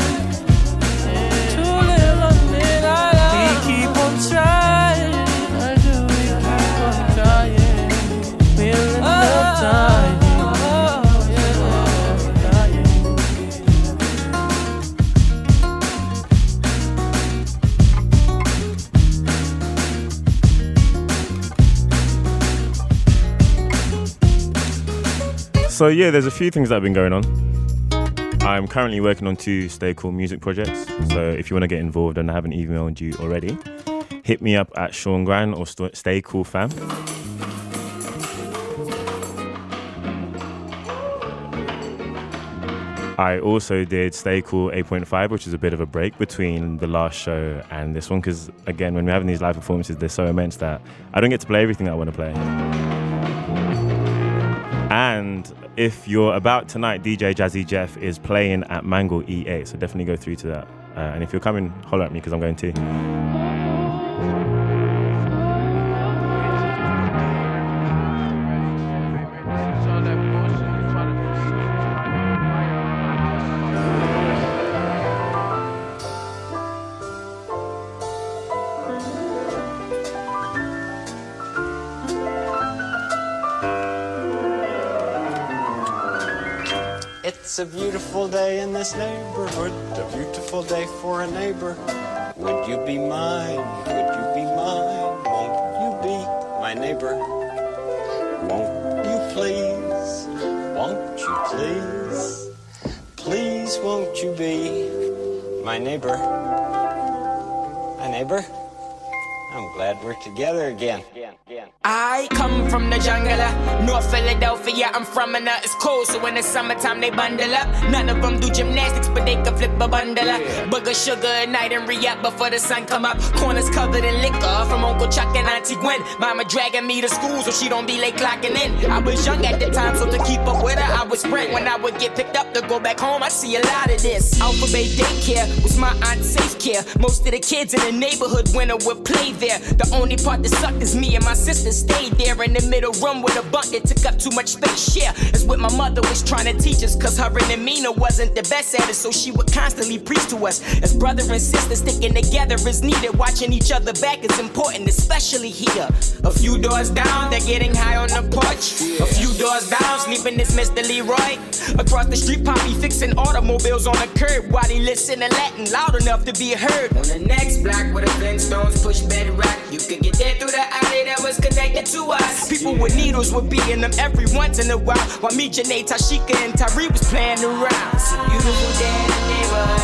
Speaker 23: To live on an island. We keep on trying. I do. We keep on trying. We'll end up dying.
Speaker 3: So yeah, there's a few things that have been going on. I'm currently working on two Stay Cool music projects. So if you want to get involved and I haven't emailed you already, hit me up at Sean Grant or St- Stay Cool Fam. I also did Stay Cool 8.5, which is a bit of a break between the last show and this one. Because again, when we're having these live performances, they're so immense that I don't get to play everything I want to play. And if you're about tonight, DJ Jazzy Jeff is playing at Mangle E8, so definitely go through to that. Uh, and if you're coming, holler at me because I'm going too.
Speaker 25: Beautiful day in this neighborhood, a beautiful day for a neighbor. Would you be mine? Would you be mine? Won't you be my neighbor? Won't you please? Won't you please? Please won't you be my neighbor? My neighbor? I'm glad we're together again.
Speaker 26: I come from the jungle, North Philadelphia. I'm from and it's cold, so in the summertime they bundle up. None of them do gymnastics, but they can flip a bundle up. Booger sugar at night and re-up before the sun come up. Corners covered in liquor from Uncle Chuck and Auntie Gwen. Mama dragging me to school so she don't be late clocking in. I was young at the time, so to keep up with her, I was sprint. When I would get picked up to go back home, I see a lot of this. Alpha Bay daycare was my aunt's safe care. Most of the kids in the neighborhood winter would play there. The only part that sucked is me and my sister sister stayed there in the middle room with a bunk that took up too much space. Yeah, it's what my mother was trying to teach us. Cause her and Amina wasn't the best at it, so she would constantly preach to us. As brother and sister sticking together is needed. Watching each other back is important, especially here. A few doors down, they're getting high on the porch. A few doors down, sleeping is Mr. Leroy. Across the street, Poppy fixing automobiles on the curb while he listening Latin loud enough to be heard. On the next block where the Flintstones push bedrock, you could get there through the alley that was connected to us. People with needles would be in them every once in a while, while me, Janae, Tashika, and Tyree was playing around. It's a beautiful day in the neighborhood.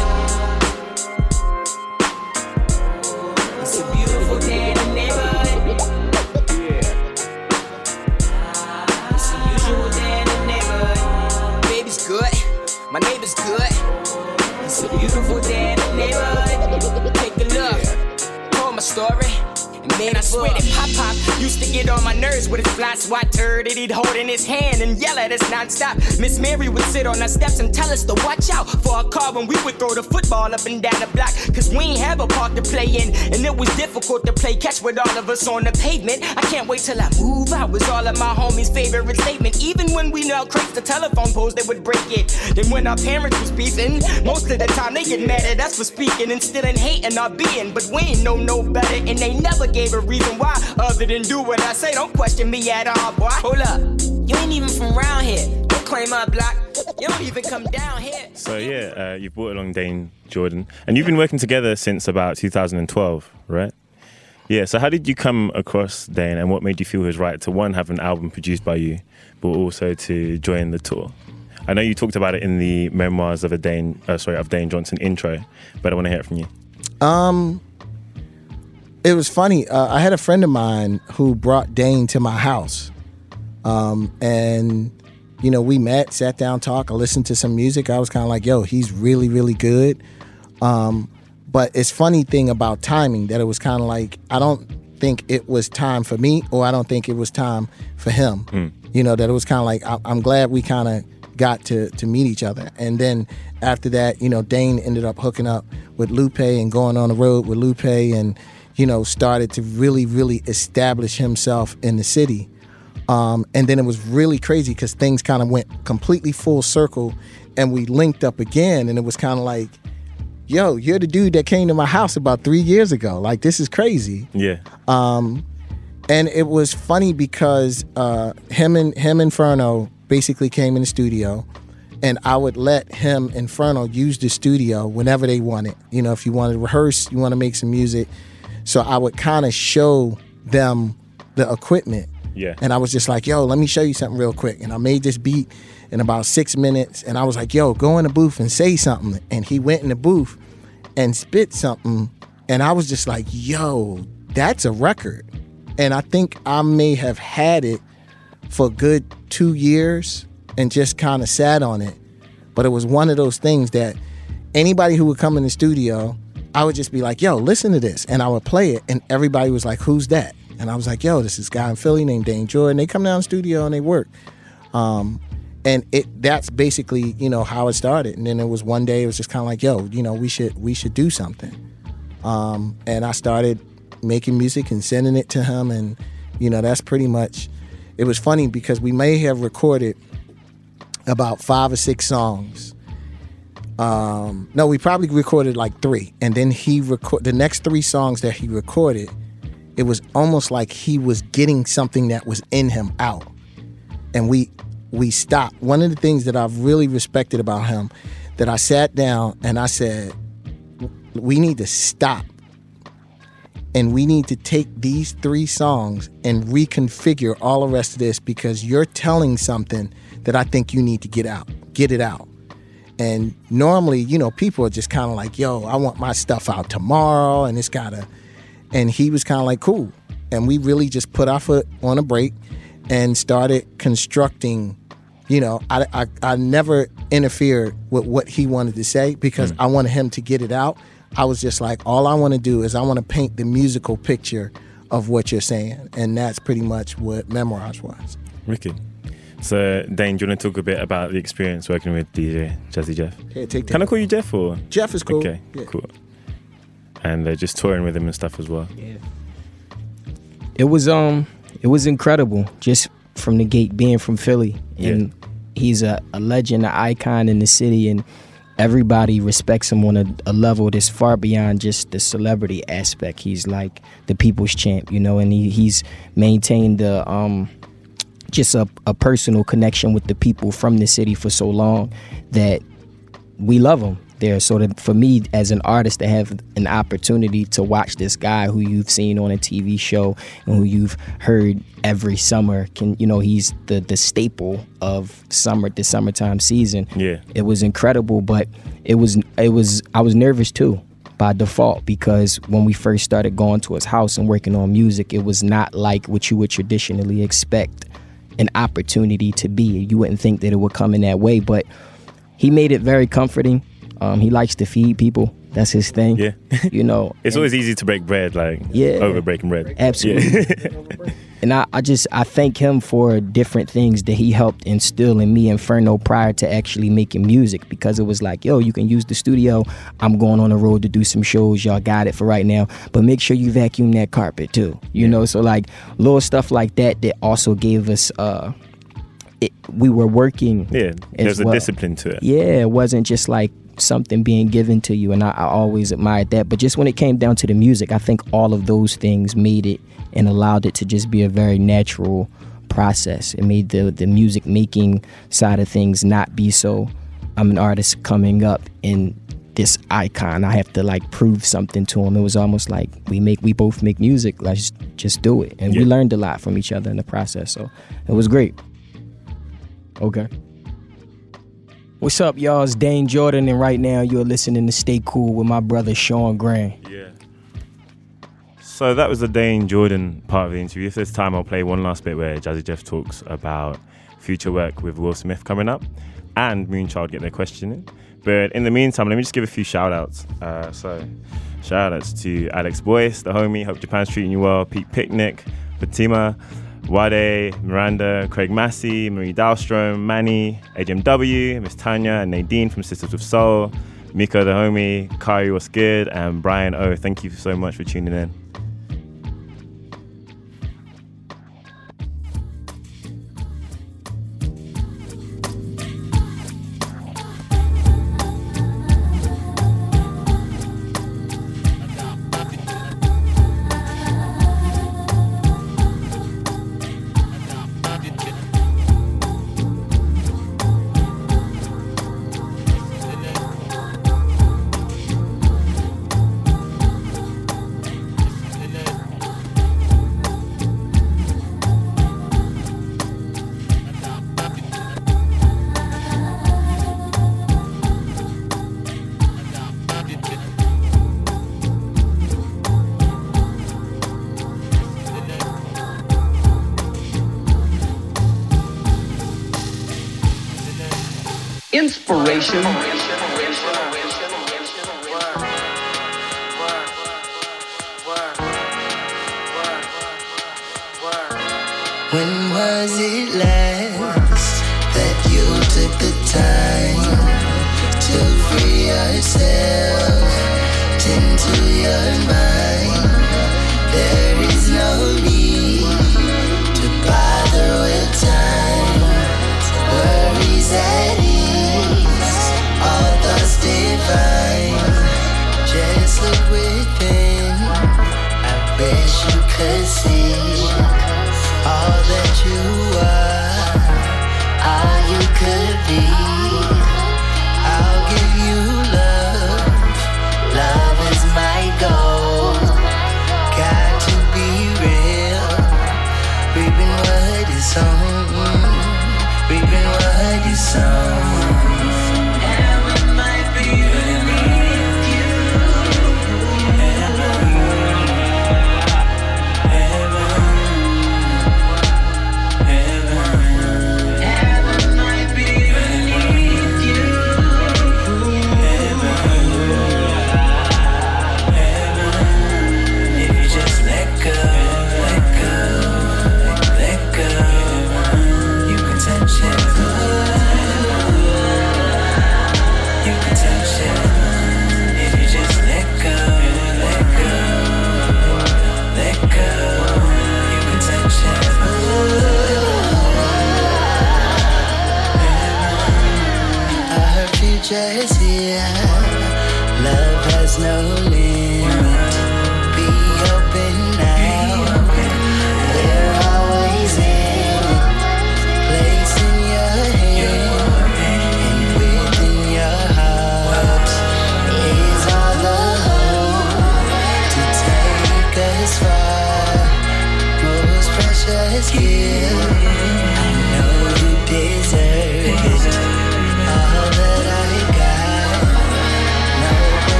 Speaker 26: It's a beautiful day in the neighborhood. It's a usual day in the neighborhood. Baby's good, my neighbor's good. It's a beautiful day in the neighborhood. Take a look, told my story. Man, I swear that Pop Pop used to get on my nerves with his fly swat turd that he'd hold in his hand and yell at us nonstop. Miss Mary would sit on our steps and tell us to watch out for a car when we would throw the football up and down the block. Cause we ain't have a park to play in, and it was difficult to play catch with all of us on the pavement. I can't wait till I move out, was all of my homies' favorite statement. Even when we nailed crates to telephone poles, they would break it. Then when our parents was beefing, most of the time they get mad at us for speaking and still in hate and our being. But we ain't know no better, and they never gave a reason why, other than do what I say. Don't question me at all, boy. Hold up, you ain't even from around here. Don't claim my block. You don't even come down here.
Speaker 3: So yeah, uh, you've brought along Dayne Jordan, and you've been working together since about 2012, right? Yeah. So how did you come across Dayne, and what made you feel it was right to one have an album produced by you, but also to join the tour? I know you talked about it in the memoirs of a Dayne, uh, sorry, of Dayne Johnson intro, but I want to hear it from you.
Speaker 6: Um, it was funny. Uh, I had a friend of mine who brought Dayne to my house, um, and you know we met, sat down, talked. I listened to some music. I was kind of like, "Yo, he's really, really good." Um, but it's funny thing about timing that it was kind of like I don't think it was time for me, or I don't think it was time for him. You know that it was kind of like I, I'm glad we kind of got to to meet each other, and then after that, you know, Dayne ended up hooking up with Lupe and going on the road with Lupe and you know, started to really, really establish himself in the city. Um, and then it was really crazy because things kind of went completely full circle and we linked up again. And it was kind of like, yo, you're the dude that came to my house about three years ago. Like, this is crazy.
Speaker 3: Yeah.
Speaker 6: Um, and it was funny because uh, him and him Inferno basically came in the studio, and I would let him Inferno use the studio whenever they wanted. You know, if you want to rehearse, you want to make some music. So I would kind of show them the equipment.
Speaker 3: Yeah.
Speaker 6: And I was just like, yo, let me show you something real quick. And I made this beat in about six minutes. And I was like, yo, go in the booth and say something. And he went in the booth and spit something. And I was just like, yo, that's a record. And I think I may have had it for a good two years and just kind of sat on it. But it was one of those things that anybody who would come in the studio, I would just be like, yo, listen to this. And I would play it. And everybody was like, who's that? And I was like, yo, this is a guy in Philly named Dayne Jordan. They come down the studio and they work. Um, and it that's basically, you know, how it started. And then it was one day it was just kind of like, yo, you know, we should we should do something. Um, and I started making music and sending it to him and you know, that's pretty much it was funny because we may have recorded about five or six songs. Um, no, we probably recorded like three, and then he record the next three songs that he recorded. It was almost like he was getting something that was in him out, and we we stopped. One of the things that I've really respected about him, that I sat down and I said, we need to stop, and we need to take these three songs and reconfigure all the rest of this because you're telling something that I think you need to get out, get it out. And normally, you know, people are just kind of like, yo, I want my stuff out tomorrow and it's gotta. And he was kind of like, cool. And we really just put our foot on a break and started constructing. You know, I, I, I never interfered with what he wanted to say because mm. I wanted him to get it out. I was just like, all I want to do is I want to paint the musical picture of what you're saying. And that's pretty much what Memoirs was.
Speaker 3: Wicked. So, Dayne, do you want to talk a bit about the experience working with DJ Jazzy Jeff?
Speaker 6: Yeah, take that.
Speaker 3: Can I call you Jeff or?
Speaker 6: Jeff is cool.
Speaker 3: Okay,
Speaker 6: Yeah.
Speaker 3: cool. And uh, just touring with him and stuff as well. Yeah.
Speaker 27: It was um it was incredible just from the gate being from Philly and he's a, a legend, an icon in the city and everybody respects him on a, a level that's far beyond just the celebrity aspect. He's like the people's champ, you know, and he, he's maintained the um just a, a personal connection with the people from the city for so long that we love him there. So that for me as an artist to have an opportunity to watch this guy who you've seen on a TV show and who you've heard every summer can you know he's the the staple of summer the summertime season.
Speaker 3: Yeah.
Speaker 27: It was incredible, but it was it was I was nervous too by default because when we first started going to his house and working on music, it was not like what you would traditionally expect an opportunity to be. You wouldn't think that it would come in that way, but he made it very comforting. Um, he likes to feed people. That's his thing.
Speaker 3: Yeah. <laughs>
Speaker 27: You know,
Speaker 3: It's always easy to break bread, like
Speaker 27: Yeah.
Speaker 3: over breaking bread. <laughs>
Speaker 27: Absolutely.
Speaker 3: Yeah. <laughs>
Speaker 27: and I, I just I thank him for different things that he helped instill in me Inferno prior to actually making music because it was like, yo, you can use the studio. I'm going on the road to do some shows. Y'all got it for right now. But make sure you vacuum that carpet too. You know, so like little stuff like that that also gave us uh it, we were working
Speaker 3: Yeah, there's a discipline to it.
Speaker 27: Yeah, it wasn't just like something being given to you, and I, I always admired that. But just when it came down to the music, I think all of those things made it and allowed it to just be a very natural process. It made the the music making side of things not be so. I'm an artist coming up and this icon. I have to like prove something to him. It was almost like we make we both make music. Let's just do it, and we learned a lot from each other in the process. So it was great. Okay. What's up, y'all? It's Dayne Jordan, and right now you're listening to Stay Cool with my brother Sean Grant.
Speaker 3: Yeah. So that was the Dayne Jordan part of the interview. If there's time, I'll play one last bit where Jazzy Jeff talks about future work with Will Smith coming up and Moonchild get their question in. But in the meantime, let me just give a few shout outs. Uh, so, shout outs to Alex Boyce, the homie. Hope Japan's treating you well. Pete Picnic, Fatima, Wade, Miranda, Craig Massey, Marie Dahlstrom, Manny, HMW, Miss Tanya, and Nadine from Sisters of Soul, Miko the homie, Kari was good, and Brian O. Thank you so much for tuning in.
Speaker 28: Inspiration.
Speaker 13: When was it last that you took the time to free yourself? Tend to your mind.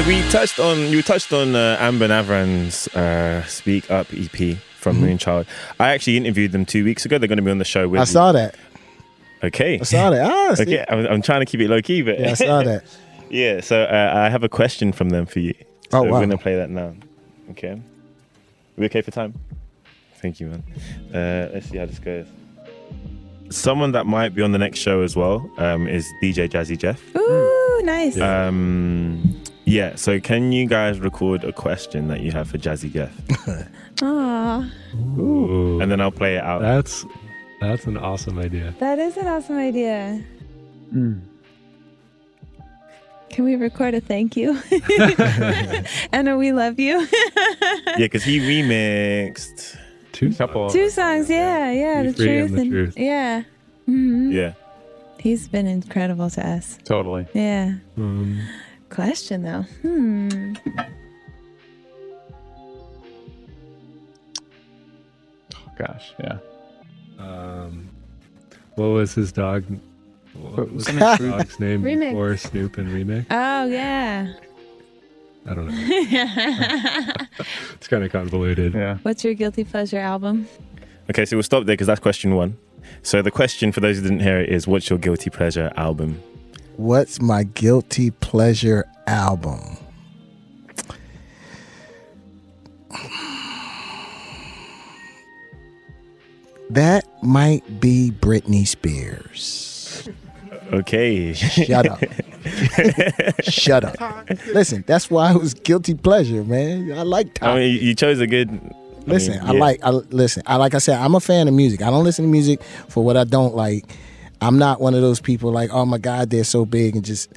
Speaker 3: Yeah, we touched on you touched on uh, Amber Navran's uh, Speak Up EP from
Speaker 6: Mhm.
Speaker 3: Moonchild. I actually interviewed them two weeks ago. They're going to be on the show with.
Speaker 6: I
Speaker 3: you.
Speaker 6: saw that.
Speaker 3: Okay,
Speaker 6: I saw that. Ah, see.
Speaker 3: okay, I'm, I'm trying to keep it low key, but
Speaker 6: Yeah, I saw that. <laughs>
Speaker 3: yeah, so uh, I have a question from them for you. So
Speaker 6: Oh,
Speaker 3: We're going to play that now. Okay, we okay for time? Thank you, man. Uh, let's see how this goes. Someone that might be on the next show as well um, is DJ Jazzy Jeff.
Speaker 29: Ooh, nice.
Speaker 3: Um, yeah, so can you guys record a question that you have for Jazzy Jeff? <laughs>
Speaker 29: Aw,
Speaker 3: And then I'll play it out.
Speaker 30: That's that's an awesome idea.
Speaker 29: that is an awesome idea. Can we record a thank you? <laughs> and a we love you? <laughs>
Speaker 3: yeah, because he remixed
Speaker 30: two
Speaker 10: couple.
Speaker 29: Two songs, yeah, yeah.
Speaker 3: Be
Speaker 29: The
Speaker 3: free and
Speaker 29: truth
Speaker 3: the
Speaker 29: and
Speaker 3: truth.
Speaker 29: yeah. hmm
Speaker 3: Yeah.
Speaker 29: He's been incredible to us.
Speaker 10: Totally.
Speaker 29: Yeah.
Speaker 30: Um,
Speaker 29: Question though. Hmm.
Speaker 10: Gosh, yeah.
Speaker 30: Um, what was his dog? What was his
Speaker 10: Something-
Speaker 30: dog's name
Speaker 29: Remix.
Speaker 30: before Snoop and Remix?
Speaker 29: Oh yeah.
Speaker 30: I don't know. <laughs> It's kind of convoluted.
Speaker 10: Yeah.
Speaker 29: What's your guilty pleasure album?
Speaker 3: Okay, so we'll stop there because that's question one. So the question for those who didn't hear it is, what's your guilty pleasure album?
Speaker 6: What's my guilty pleasure album? That might be Britney Spears.
Speaker 3: Okay.
Speaker 6: Shut up. Shut up. Listen, that's why it was guilty pleasure, man. I like
Speaker 3: I mean, you- chose a good. I
Speaker 6: Listen,
Speaker 3: mean,
Speaker 6: I like. I listen. I like. I said, I'm a fan of music. I don't listen to music for what I don't like. I'm not one of those people like, oh my God, they're so big and just.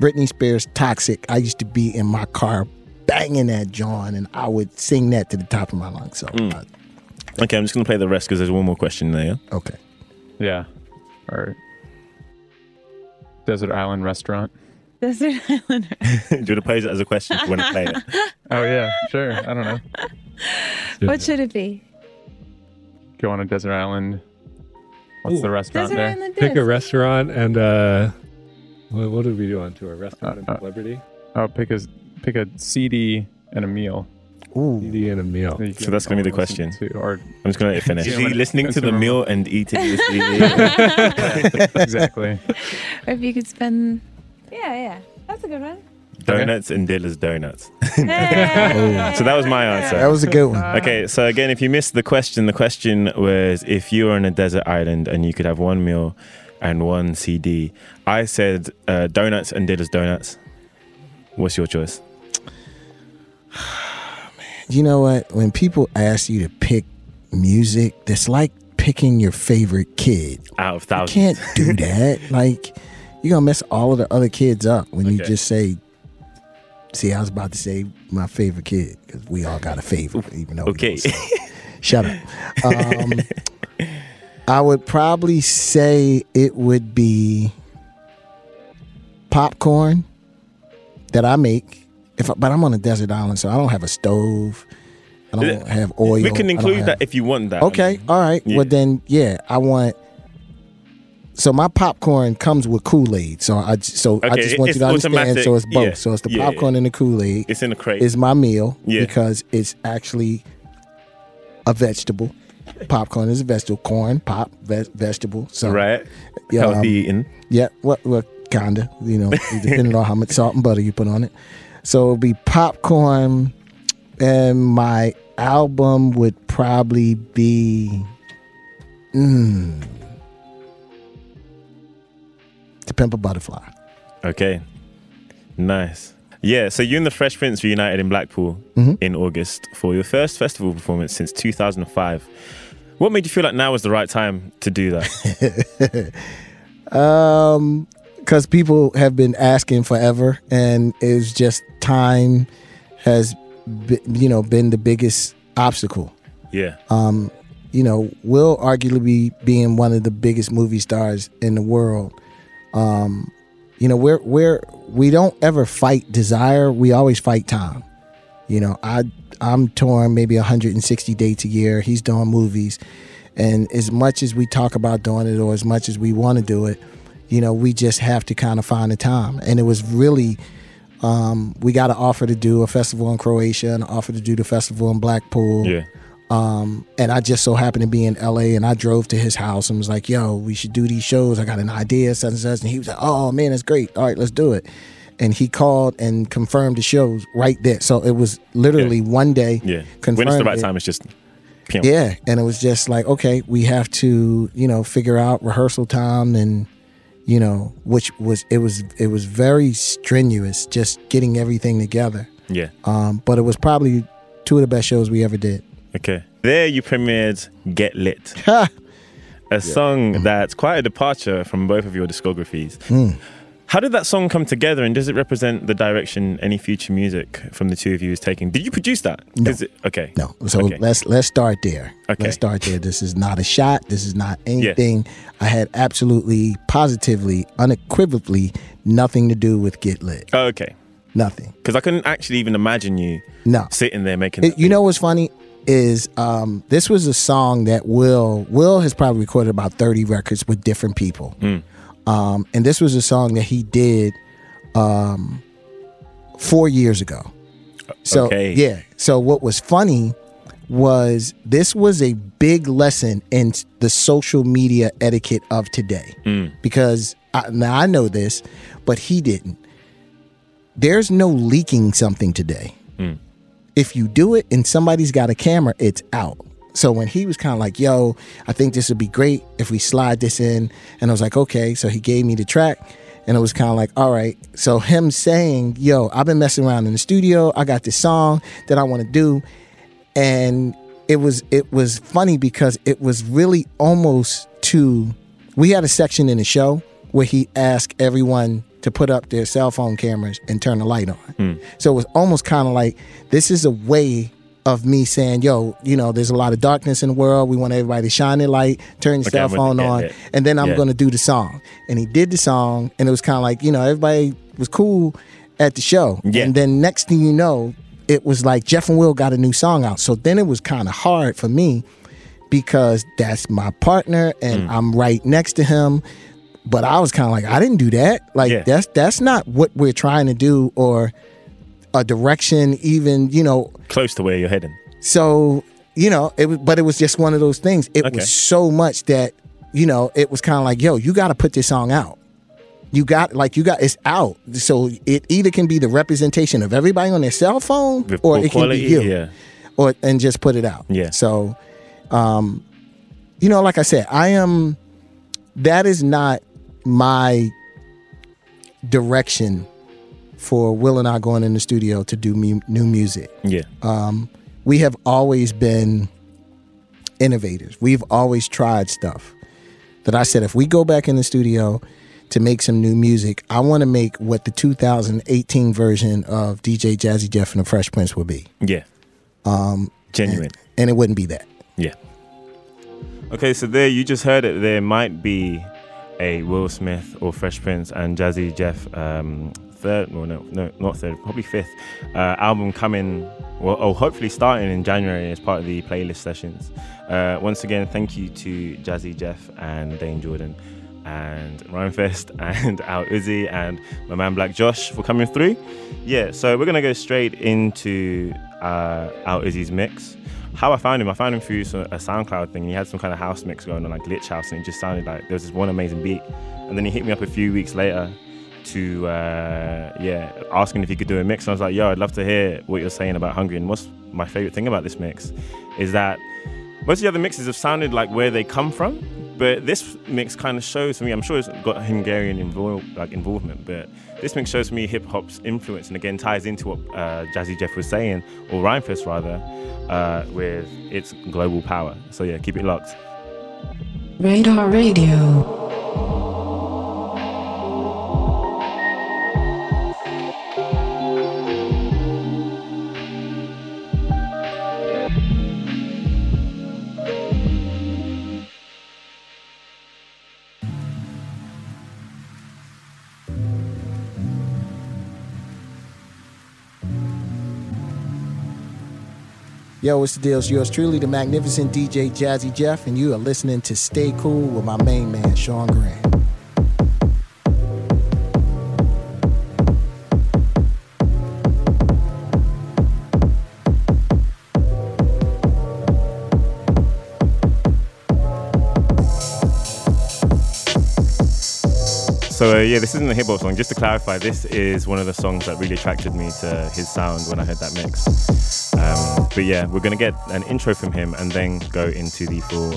Speaker 6: Britney Spears, "Toxic." I used to be in my car banging that John, and I would sing that to the top of my lungs. So,
Speaker 3: Mm. Okay, I'm just gonna play the rest because there's one more question there. yeah?
Speaker 6: Okay.
Speaker 10: Yeah. All right. Desert Island Restaurant. <laughs>
Speaker 29: Desert Island. <laughs>
Speaker 3: Do you want to pose it as a question if you want to play it? <laughs>
Speaker 10: Oh yeah, sure. I don't know.
Speaker 29: What should it be?
Speaker 10: Go on a desert island. What's the restaurant
Speaker 29: Desert
Speaker 10: there?
Speaker 29: Island
Speaker 30: Pick a restaurant and uh, what, what did we do on tour? Restaurant
Speaker 10: Uh,
Speaker 30: in Liberty.
Speaker 10: Oh, pick a pick a CD and a meal.
Speaker 6: Ooh.
Speaker 30: CD and a meal.
Speaker 10: that you
Speaker 3: So that's gonna be the question.
Speaker 10: To, or
Speaker 3: I'm just gonna let it finish. Is he listening to the
Speaker 10: consumer-
Speaker 3: meal and eating the CD? <laughs> <laughs>
Speaker 10: exactly.
Speaker 29: Or if you could spend. Yeah, yeah. That's a good one.
Speaker 3: Donuts and Dilla's Donuts. <laughs> <laughs>
Speaker 29: Hey.
Speaker 3: So that was my answer.
Speaker 6: That was a good one.
Speaker 3: Okay, so again, if you missed the question, the question was if you were on a desert island and you could have one meal and one CD. I said uh, donuts and Dilla's Donuts. What's your choice? <sighs>
Speaker 6: you know what? When people ask you to pick music, that's like picking your favorite kid.
Speaker 3: Out of thousands.
Speaker 6: You can't do that. <laughs> like, you're gonna mess all of the other kids up when you just say. See, I was about to say my favorite kid because we all got a favorite, even though. we
Speaker 3: Okay.
Speaker 6: Shut up. Um, <laughs> I would probably say it would be popcorn that I make. If I, but I'm on a desert island, so I don't have a stove. I don't have oil.
Speaker 3: We can include
Speaker 6: have-
Speaker 3: that if you want that.
Speaker 6: Okay, all right.
Speaker 3: Yeah.
Speaker 6: Well then, yeah, I want. So my popcorn comes with Kool Aid. So I so I just want you to understand.
Speaker 3: automatic.
Speaker 6: So it's both.
Speaker 3: Yeah,
Speaker 6: So it's the
Speaker 3: yeah,
Speaker 6: popcorn and the Kool Aid.
Speaker 3: It's in the crate.
Speaker 6: Is my meal
Speaker 3: Yeah.
Speaker 6: because it's actually a vegetable. Popcorn is a vegetable. Corn, pop, ve- vegetable. So
Speaker 3: Right.
Speaker 6: yeah,
Speaker 3: Healthy
Speaker 6: um,
Speaker 3: eating.
Speaker 6: Yeah, what what kinda, you know, <laughs> depending on how much salt and butter you put on it. So it'll be popcorn, and my album would probably be, mm, To Pimp a Butterfly.
Speaker 3: Okay. Nice. Yeah, so you and the Fresh Prince reunited in Blackpool
Speaker 6: Mhm.
Speaker 3: in August for your first festival performance since 2005. What made you feel like now was the right time to do that? <laughs>
Speaker 6: Um, because people have been asking forever, and it's just time has, be, you know, been the biggest obstacle.
Speaker 3: yeah.
Speaker 6: Um, you know, Will arguably be being one of the biggest movie stars in the world. Um, you know, we're we're we don't ever fight desire. We always fight time. You know, I I'm touring maybe 160 dates a year. He's doing movies, and as much as we talk about doing it, or as much as we want to do it, you know, we just have to kind of find the time. And it was really, um, we got an offer to do a festival in Croatia, and an offer to do the festival in Blackpool.
Speaker 3: Yeah.
Speaker 6: Um, and I just so happened to be in LA and I drove to his house and was like, yo, we should do these shows. I got an idea, such and such. And he was like, oh man, that's great. All right, let's do it. And he called and confirmed the shows right there. So it was literally one day.
Speaker 3: Yeah.
Speaker 6: Confirmed
Speaker 3: When it's the right
Speaker 6: it.
Speaker 3: time, it's just.
Speaker 6: Yeah. And it was just like, okay, we have to, you know, figure out rehearsal time and, you know, which was, it was, it was very strenuous just getting everything together.
Speaker 3: Yeah.
Speaker 6: Um, but it was probably two of the best shows we ever did.
Speaker 3: Okay. There you premiered Get Lit. <laughs> a song that's quite a departure from both of your discographies.
Speaker 6: Mm.
Speaker 3: How did that song come together and does it represent the direction any future music from the two of you is taking? Did you produce that?
Speaker 6: No.
Speaker 3: It, okay.
Speaker 6: No. So
Speaker 3: Okay.
Speaker 6: let's let's start there.
Speaker 3: Okay.
Speaker 6: Let's start there. This is not a shot. This is not anything. I had absolutely, positively, unequivocally nothing to do with Get Lit.
Speaker 3: Oh, okay.
Speaker 6: Nothing.
Speaker 3: Because I couldn't actually even imagine you
Speaker 6: No.
Speaker 3: sitting there making
Speaker 6: It- you know what's funny is um, this was a song that Will Will has probably recorded about thirty records with different people,
Speaker 3: Mm.
Speaker 6: um, and this was a song that he did um, four years ago. So
Speaker 3: Okay.
Speaker 6: yeah. So what was funny was this was a big lesson in the social media etiquette of today
Speaker 3: Mm.
Speaker 6: because I, now I know this, but he didn't. There's no leaking something today. If you do it and somebody's got a camera, it's out. So when he was kind of like, "Yo, I think this would be great if we slide this in," and I was like, "Okay." So he gave me the track, and it was kind of like, "All right." So him saying, "Yo, I've been messing around in the studio. I got this song that I want to do," and it was it was funny because it was really almost to we had a section in the show where he asked everyone to put up their cell phone cameras and turn the light on.
Speaker 3: Hmm.
Speaker 6: So it was almost kind of like this is a way of me saying, yo, you know, there's a lot of darkness in the world. We want everybody to shine their light, turn your
Speaker 3: Okay,
Speaker 6: cell
Speaker 3: with
Speaker 6: phone.
Speaker 3: Yeah,
Speaker 6: on,
Speaker 3: yeah.
Speaker 6: and then I'm
Speaker 3: Yeah.
Speaker 6: going to do the song. And he did the song, and it was kind of like, you know, everybody was cool at the show. And then next thing you know, it was like Jeff and Will got a new song out. So then it was kind of hard for me because that's my partner and
Speaker 3: Mm.
Speaker 6: I'm right next to him. But I was kind of like, I didn't do that. Like
Speaker 3: Yeah.
Speaker 6: that's that's not what we're trying to do or a direction even, you know.
Speaker 3: Close to where you're heading.
Speaker 6: So, you know, it was but it was just one of those things. It
Speaker 3: Okay.
Speaker 6: was so much that, you know, it was kind of like, yo, you got to put this song out. You got like you got it's out. So it either can be the representation of everybody on their cell phone
Speaker 3: With
Speaker 6: or it can be you.
Speaker 3: yeah.
Speaker 6: Or and just put it out.
Speaker 3: Yeah.
Speaker 6: So um you know, like I said, I am that is not my direction for Will and I going in the studio to do mu- new music.
Speaker 3: Yeah.
Speaker 6: Um, we have always been innovators. We've always tried stuff that I said if we go back in the studio to make some new music, I want to make what the 2018 version of DJ Jazzy Jeff and the Fresh Prince would be.
Speaker 3: Yeah.
Speaker 6: Um,
Speaker 3: Genuine.
Speaker 6: And, and it wouldn't be that.
Speaker 3: Yeah. Okay, so there you just heard it. There might be a Will Smith or Fresh Prince and Jazzy Jeff um, third, well, no, no, not third, probably fifth uh, album coming, well, oh, hopefully starting in January as part of the playlist sessions. Uh, once again, thank you to Jazzy Jeff and Dayne Jordan and Ryan Rhymefest <laughs> and Al Uzi and my man Black Josh for coming through. Yeah, so we're gonna go straight into uh, Al Uzi's mix. How I found him, I found him through a SoundCloud thing. He had some kind of house mix going on, like glitch house, and it just sounded like there was this one amazing beat. And then he hit me up a few weeks later to uh, yeah, asking if he could do a mix. And I was like, yo, I'd love to hear what you're saying about Hungry. And what's my favorite thing about this mix is that most of the other mixes have sounded like where they come from, but this mix kind of shows for me. I'm sure it's got Hungarian like involvement, but this mix shows me hip hop's influence, and again ties into what uh, Jazzy Jeff was saying, or Rhymefest rather, uh, with its global power. So yeah, keep it locked.
Speaker 31: Radar Radio.
Speaker 6: Yo, what's the deal? It's yours truly, the magnificent DJ Jazzy Jeff, and you are listening to Stay Cool with my main man, Sean Grant.
Speaker 3: So uh, yeah, this isn't a hip hop song. Just to clarify, this is one of the songs that really attracted me to his sound when I heard that mix. Um, but yeah, we're gonna get an intro from him and then go into the full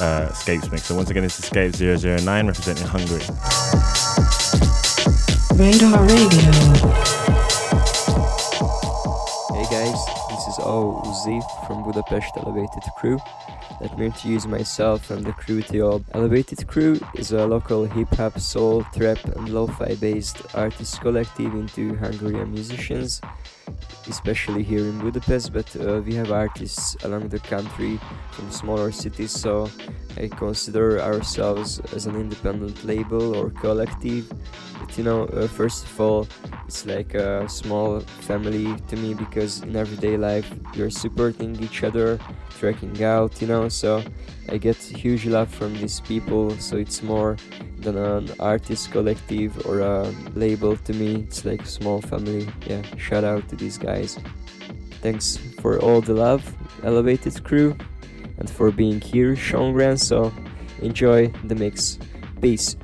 Speaker 3: uh, Scapes mix. So once again, it's Escapes 009 representing Hungary.
Speaker 31: Radar Radio.
Speaker 32: Hey guys, this is O Uzi from Budapest Elevated Crew. Let me introduce myself and the crew to you all. Elevated Crew is a local hip hop, soul, trap, and lo fi based artist collective into Hungarian musicians, especially here in Budapest. But uh, we have artists along the country from smaller cities, so I consider ourselves as an independent label or collective. But you know, uh, first of all, it's like a small family to me because in everyday life you're supporting each other, tracking out, you know. So I get huge love from these people. So it's more than an artist collective or a label to me. It's like a small family. Yeah, shout out to these guys. Thanks for all the love, Elevated Crew, and for being here, Sean Grant. So enjoy the mix. Peace.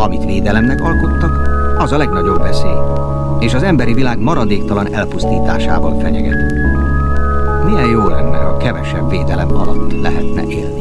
Speaker 33: Amit védelemnek alkottak, az a legnagyobb veszély, és az emberi világ maradéktalan elpusztításával fenyeget. Milyen jó lenne, ha kevesebb védelem alatt lehetne élni.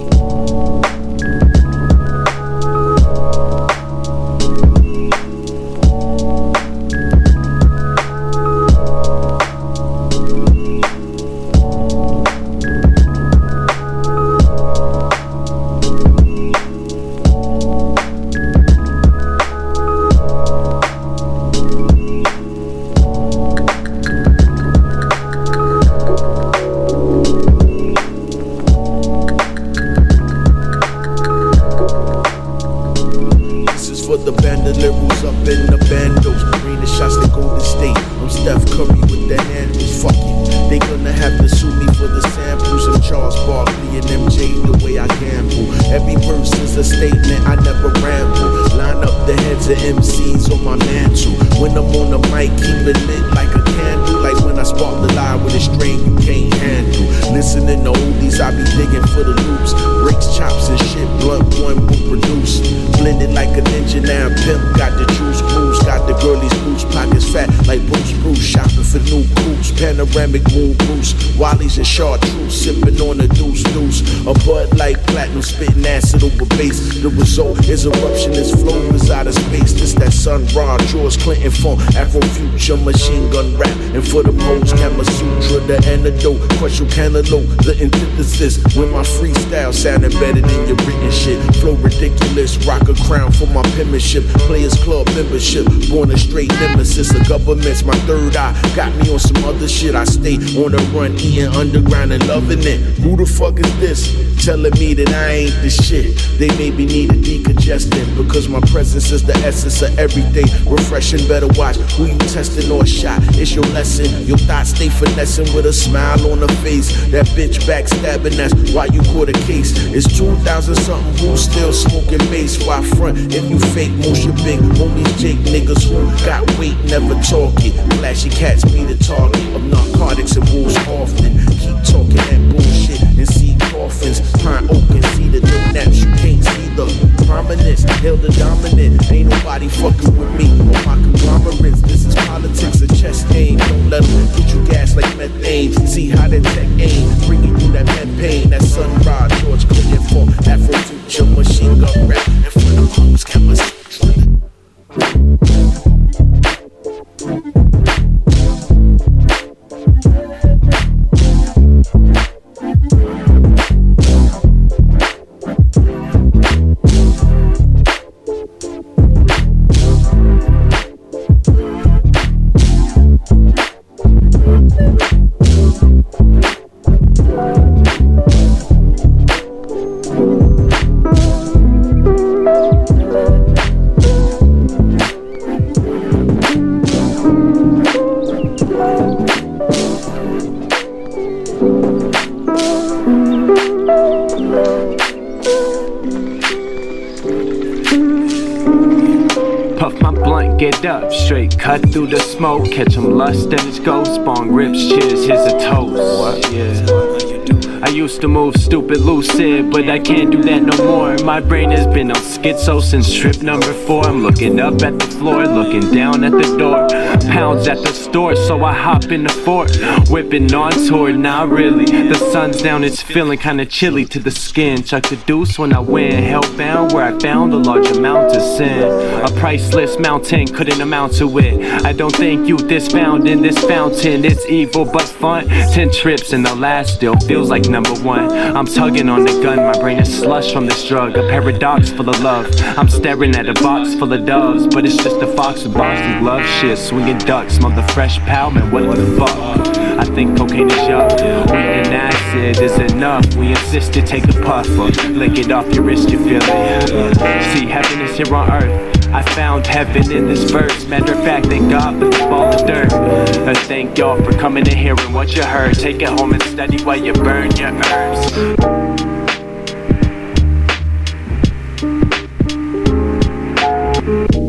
Speaker 34: Cantaloupe, the antithesis. With my freestyle sounding better than your written shit. Flow ridiculous, rock a crown for my penmanship. Players Club membership, born a straight nemesis. The government's my third eye. Got me on some other
Speaker 33: shit. I stay on the run, eating underground and loving it. Who the fuck is this? Telling me that I ain't the shit. They maybe need a decongestant because my presence is the essence of everything. Refreshing, better watch who you testing or shot. It's your lesson. Your thoughts stay finessing with a smile on the face. That bitch backstabbing, that's why you caught a case. It's 2000 something who's still smoking mace. Why front if you fake most your big homies, Jake niggas who got weight, never talk it. Flashy cats be the target of narcotics and wolves often. Keep talking prominence. Hell the dominant. Ain't nobody fucking with me or my conglomerates. This is politics, a chess game. Don't let them get you gas like methane. See how that tech aim. Bring you that med pain. That sunrise, George
Speaker 35: to move stupid lucid, but I can't do that no more. My brain has been on schizo since trip number four. I'm looking up at the floor, looking down at the door. Pounds at the store, so I hop in the fort. Whipping on tour, not really. The sun's down, it's feeling kinda chilly to the skin. Chuck the deuce when I win. Hellbound where I found a large amount of sin. A priceless mountain couldn't amount to it. I don't think you is found in this fountain. It's evil but fun. Ten trips and the last still feels like number one. I'm tugging on the gun, my brain is slush from this drug. A paradox full of love. I'm staring at a box full of doves, but it's just a fox with boxing glove shit. Swinging ducks, smell the fresh pal, man. What the fuck? I think cocaine is yuck. Weed and acid is enough. We insist to take a puff or lick it off your wrist, you feel it. See, heaven is here on earth. I found heaven in this verse. Matter of fact, thank God for this ball of dirt. Uh, thank y'all for coming and hearing what you heard. Take it home and study while you burn your herbs.
Speaker 36: Peace, King.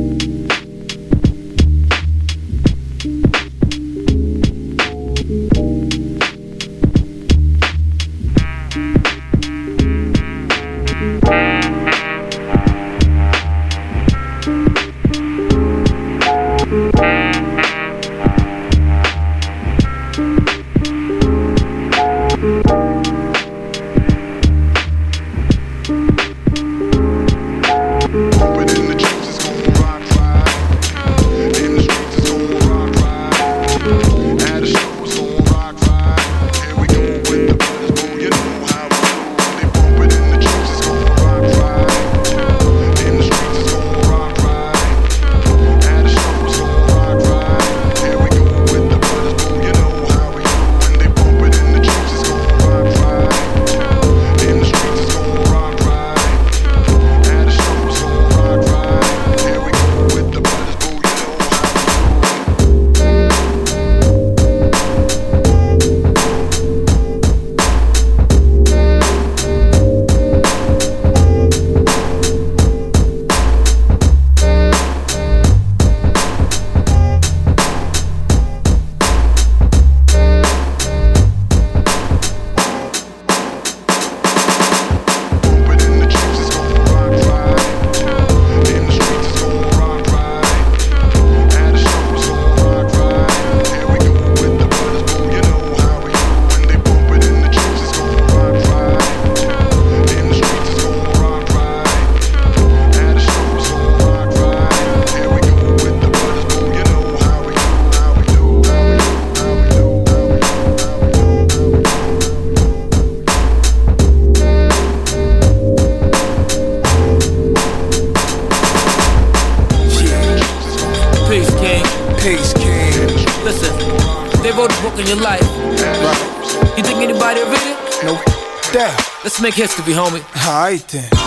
Speaker 1: Homie.
Speaker 37: Alright then.